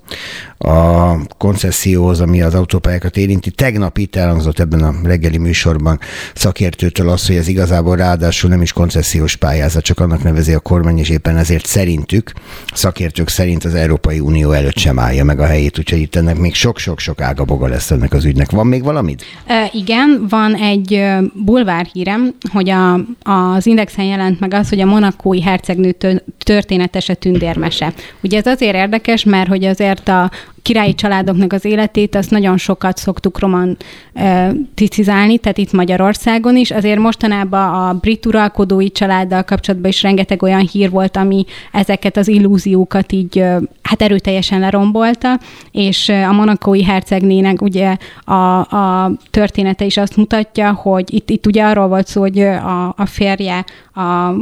a koncesszióhoz, ami az autópályákat érinti. Tegnap itt elhangzott ebben a reggeli műsorban szakértőtől az, hogy ez igazából ráadásul nem is koncesziós pályázat, csak annak nevezi a kormány, és éppen ezért szerintük, szakértők szerint az Európai Unió előtt sem állja meg a helyét, úgyhogy itt ennek még sok-sok-sok ágaboga lesz ennek az ügynek. Van még valamit? E, igen, van egy bulvár hírem, hogy a, az Indexen jelent meg az, hogy a monakói hercegnő történetese tündérmese. Ugye ez azért érdekes, mert hogy azért a, királyi családoknak az életét, azt nagyon sokat szoktuk romantizálni, tehát itt Magyarországon is. Azért mostanában a brit uralkodói családdal kapcsolatban is rengeteg olyan hír volt, ami ezeket az illúziókat így hát erőteljesen lerombolta, és a monakói hercegnének ugye a, a története is azt mutatja, hogy itt, itt ugye arról volt szó, hogy a, a férje a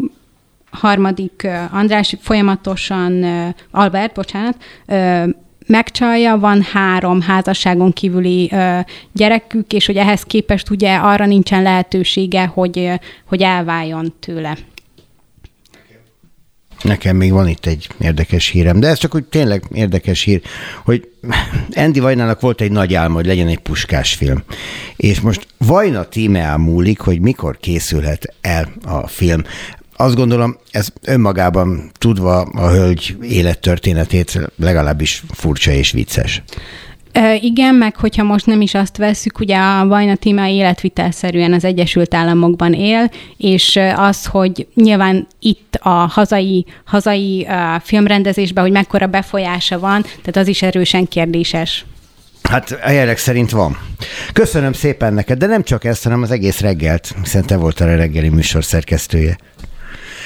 harmadik András folyamatosan, Albert, bocsánat, megcsalja, van három házasságon kívüli ö, gyerekük, és hogy ehhez képest ugye arra nincsen lehetősége, hogy, hogy elváljon tőle. Nekem még van itt egy érdekes hírem, de ez csak úgy tényleg érdekes hír, hogy Andy Vajnának volt egy nagy álma, hogy legyen egy puskás film. És most Vajna tíme múlik, hogy mikor készülhet el a film azt gondolom, ez önmagában tudva a hölgy élettörténetét legalábbis furcsa és vicces. Igen, meg hogyha most nem is azt veszük, ugye a Vajna Tíma életvitelszerűen az Egyesült Államokban él, és az, hogy nyilván itt a hazai, hazai uh, filmrendezésben, hogy mekkora befolyása van, tehát az is erősen kérdéses. Hát a jelek szerint van. Köszönöm szépen neked, de nem csak ezt, hanem az egész reggelt, hiszen te voltál a reggeli műsor szerkesztője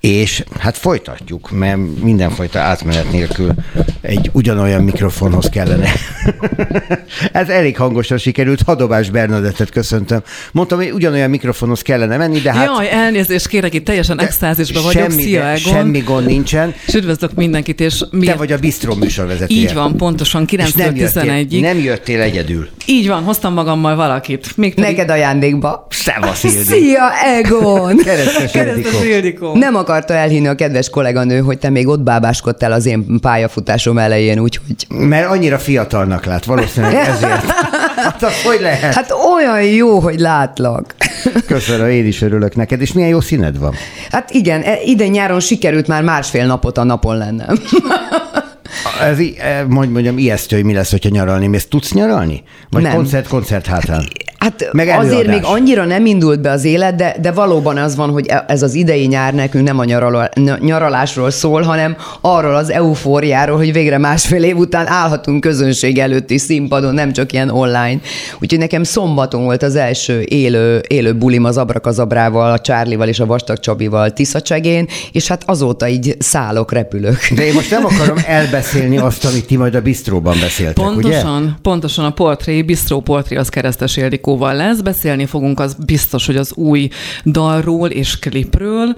és hát folytatjuk, mert mindenfajta átmenet nélkül egy ugyanolyan mikrofonhoz kellene. Ez elég hangosan sikerült, Hadobás Bernadettet köszöntöm. Mondtam, hogy ugyanolyan mikrofonhoz kellene menni, de hát... Jaj, elnézést kérek, itt teljesen extázisban vagyok. Semmi, Szia, Egon. Semmi gond nincsen. És üdvözlök mindenkit, és... Mi... Te vagy a Bistró műsorvezetője. Így van, pontosan, 9 nem 11 Nem jöttél egyedül. Így van, hoztam magammal valakit. Még pedig... Neked ajándékba. Szevasz. Szia, Egon! Keresztes, Keresztes Ildikó. Nem akarta elhinni a kedves kolléganő, hogy te még ott bábáskodtál az én pályafutásom elején, úgyhogy... Mert annyira fiatalnak lát, valószínűleg ezért. Hát az hogy lehet? Hát olyan jó, hogy látlak. Köszönöm, én is örülök neked, és milyen jó színed van. Hát igen, e, idén nyáron sikerült már másfél napot a napon lennem. Ez, mondj, mondjam, ijesztő, hogy mi lesz, hogyha nyaralni mész. Tudsz nyaralni? Vagy nem. koncert, koncert hátán? Hát Meg azért még annyira nem indult be az élet, de, de valóban az van, hogy e- ez az idei nyár nekünk nem a nyaralásról szól, hanem arról az eufóriáról, hogy végre másfél év után állhatunk közönség előtti színpadon, nem csak ilyen online. Úgyhogy nekem szombaton volt az első élő, élő bulim az Abrakazabrával, a Csárlival és a Vastag Csabival Tiszacsegén, és hát azóta így szállok, repülök. De én most nem akarom elbeszélni azt, amit ti majd a bistróban beszéltek, Pontosan, ugye? pontosan a portré, bistró portré az keresztes Ildikó Ildikóval lesz, beszélni fogunk az biztos, hogy az új dalról és klipről,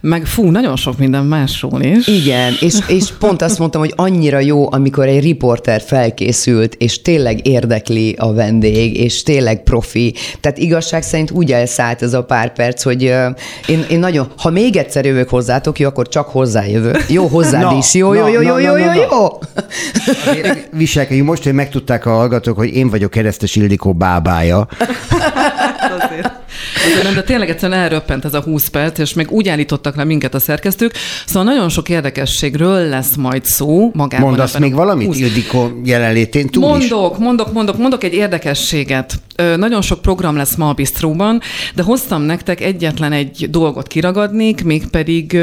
meg fú, nagyon sok minden másról is. Igen, és, és pont azt mondtam, hogy annyira jó, amikor egy riporter felkészült, és tényleg érdekli a vendég, és tényleg profi. Tehát igazság szerint úgy elszállt ez a pár perc, hogy uh, én, én nagyon, ha még egyszer jövök hozzátok, jó, akkor csak hozzájövök. Jó, hozzád no, is. Jó, jó, jó, jó, jó, jó, jó. Viselkedjünk most, hogy megtudták a hallgatók, hogy én vagyok keresztes Ildikó bábája, azért. De tényleg egyszerűen elröppent ez a 20 perc, és még úgy állítottak le minket a szerkesztők. Szóval nagyon sok érdekességről lesz majd szó magában. Mondasz még valamit 20... Ildikó jelenlétén túl Mondok, is? mondok, mondok, mondok egy érdekességet. Ö, nagyon sok program lesz ma a Bistróban, de hoztam nektek egyetlen egy dolgot kiragadnék, mégpedig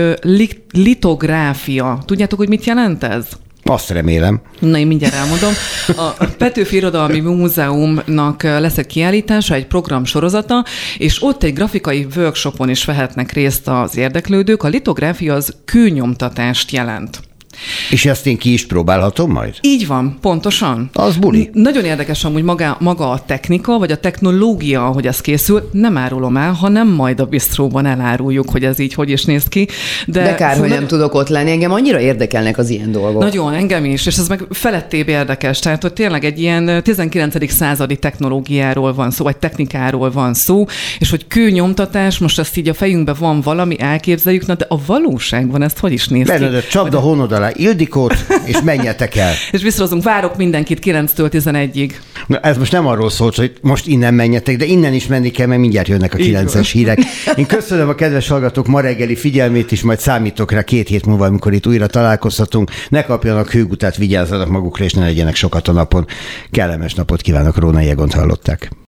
litográfia. Tudjátok, hogy mit jelent ez? Azt remélem. Na, én mindjárt elmondom. A Petőfi Irodalmi Múzeumnak lesz egy kiállítása, egy program sorozata, és ott egy grafikai workshopon is vehetnek részt az érdeklődők. A litográfia az kőnyomtatást jelent. És ezt én ki is próbálhatom majd? Így van, pontosan. Az buli. Nagyon érdekes amúgy maga, maga a technika, vagy a technológia, hogy ez készül. Nem árulom el, hanem majd a bistróban eláruljuk, hogy ez így hogy is néz ki. De, De kár, hogy nem tudok ott lenni. Engem annyira érdekelnek az ilyen dolgok. Nagyon, engem is, és ez meg felettébb érdekes. Tehát, hogy tényleg egy ilyen 19. századi technológiáról van szó, vagy technikáról van szó, és hogy kőnyomtatás, most ezt így a fejünkben van valami, elképzeljük, na de a valóságban ezt hogy is néz ki? Bernadett, csapda honod alá Ildikót, és menjetek el. és visszahozunk, várok mindenkit 9-től 11-ig. Na, ez most nem arról szólt, hogy most innen menjetek, de innen is menni kell, mert mindjárt jönnek a 9-es hírek. Én köszönöm a kedves hallgatók ma reggeli figyelmét is, majd számítok rá két hét múlva, amikor itt újra találkozhatunk. Ne kapjanak hőgutát, vigyázzanak magukra, és ne legyenek sokat a napon. Kellemes napot kívánok, Róna Jegont hallották.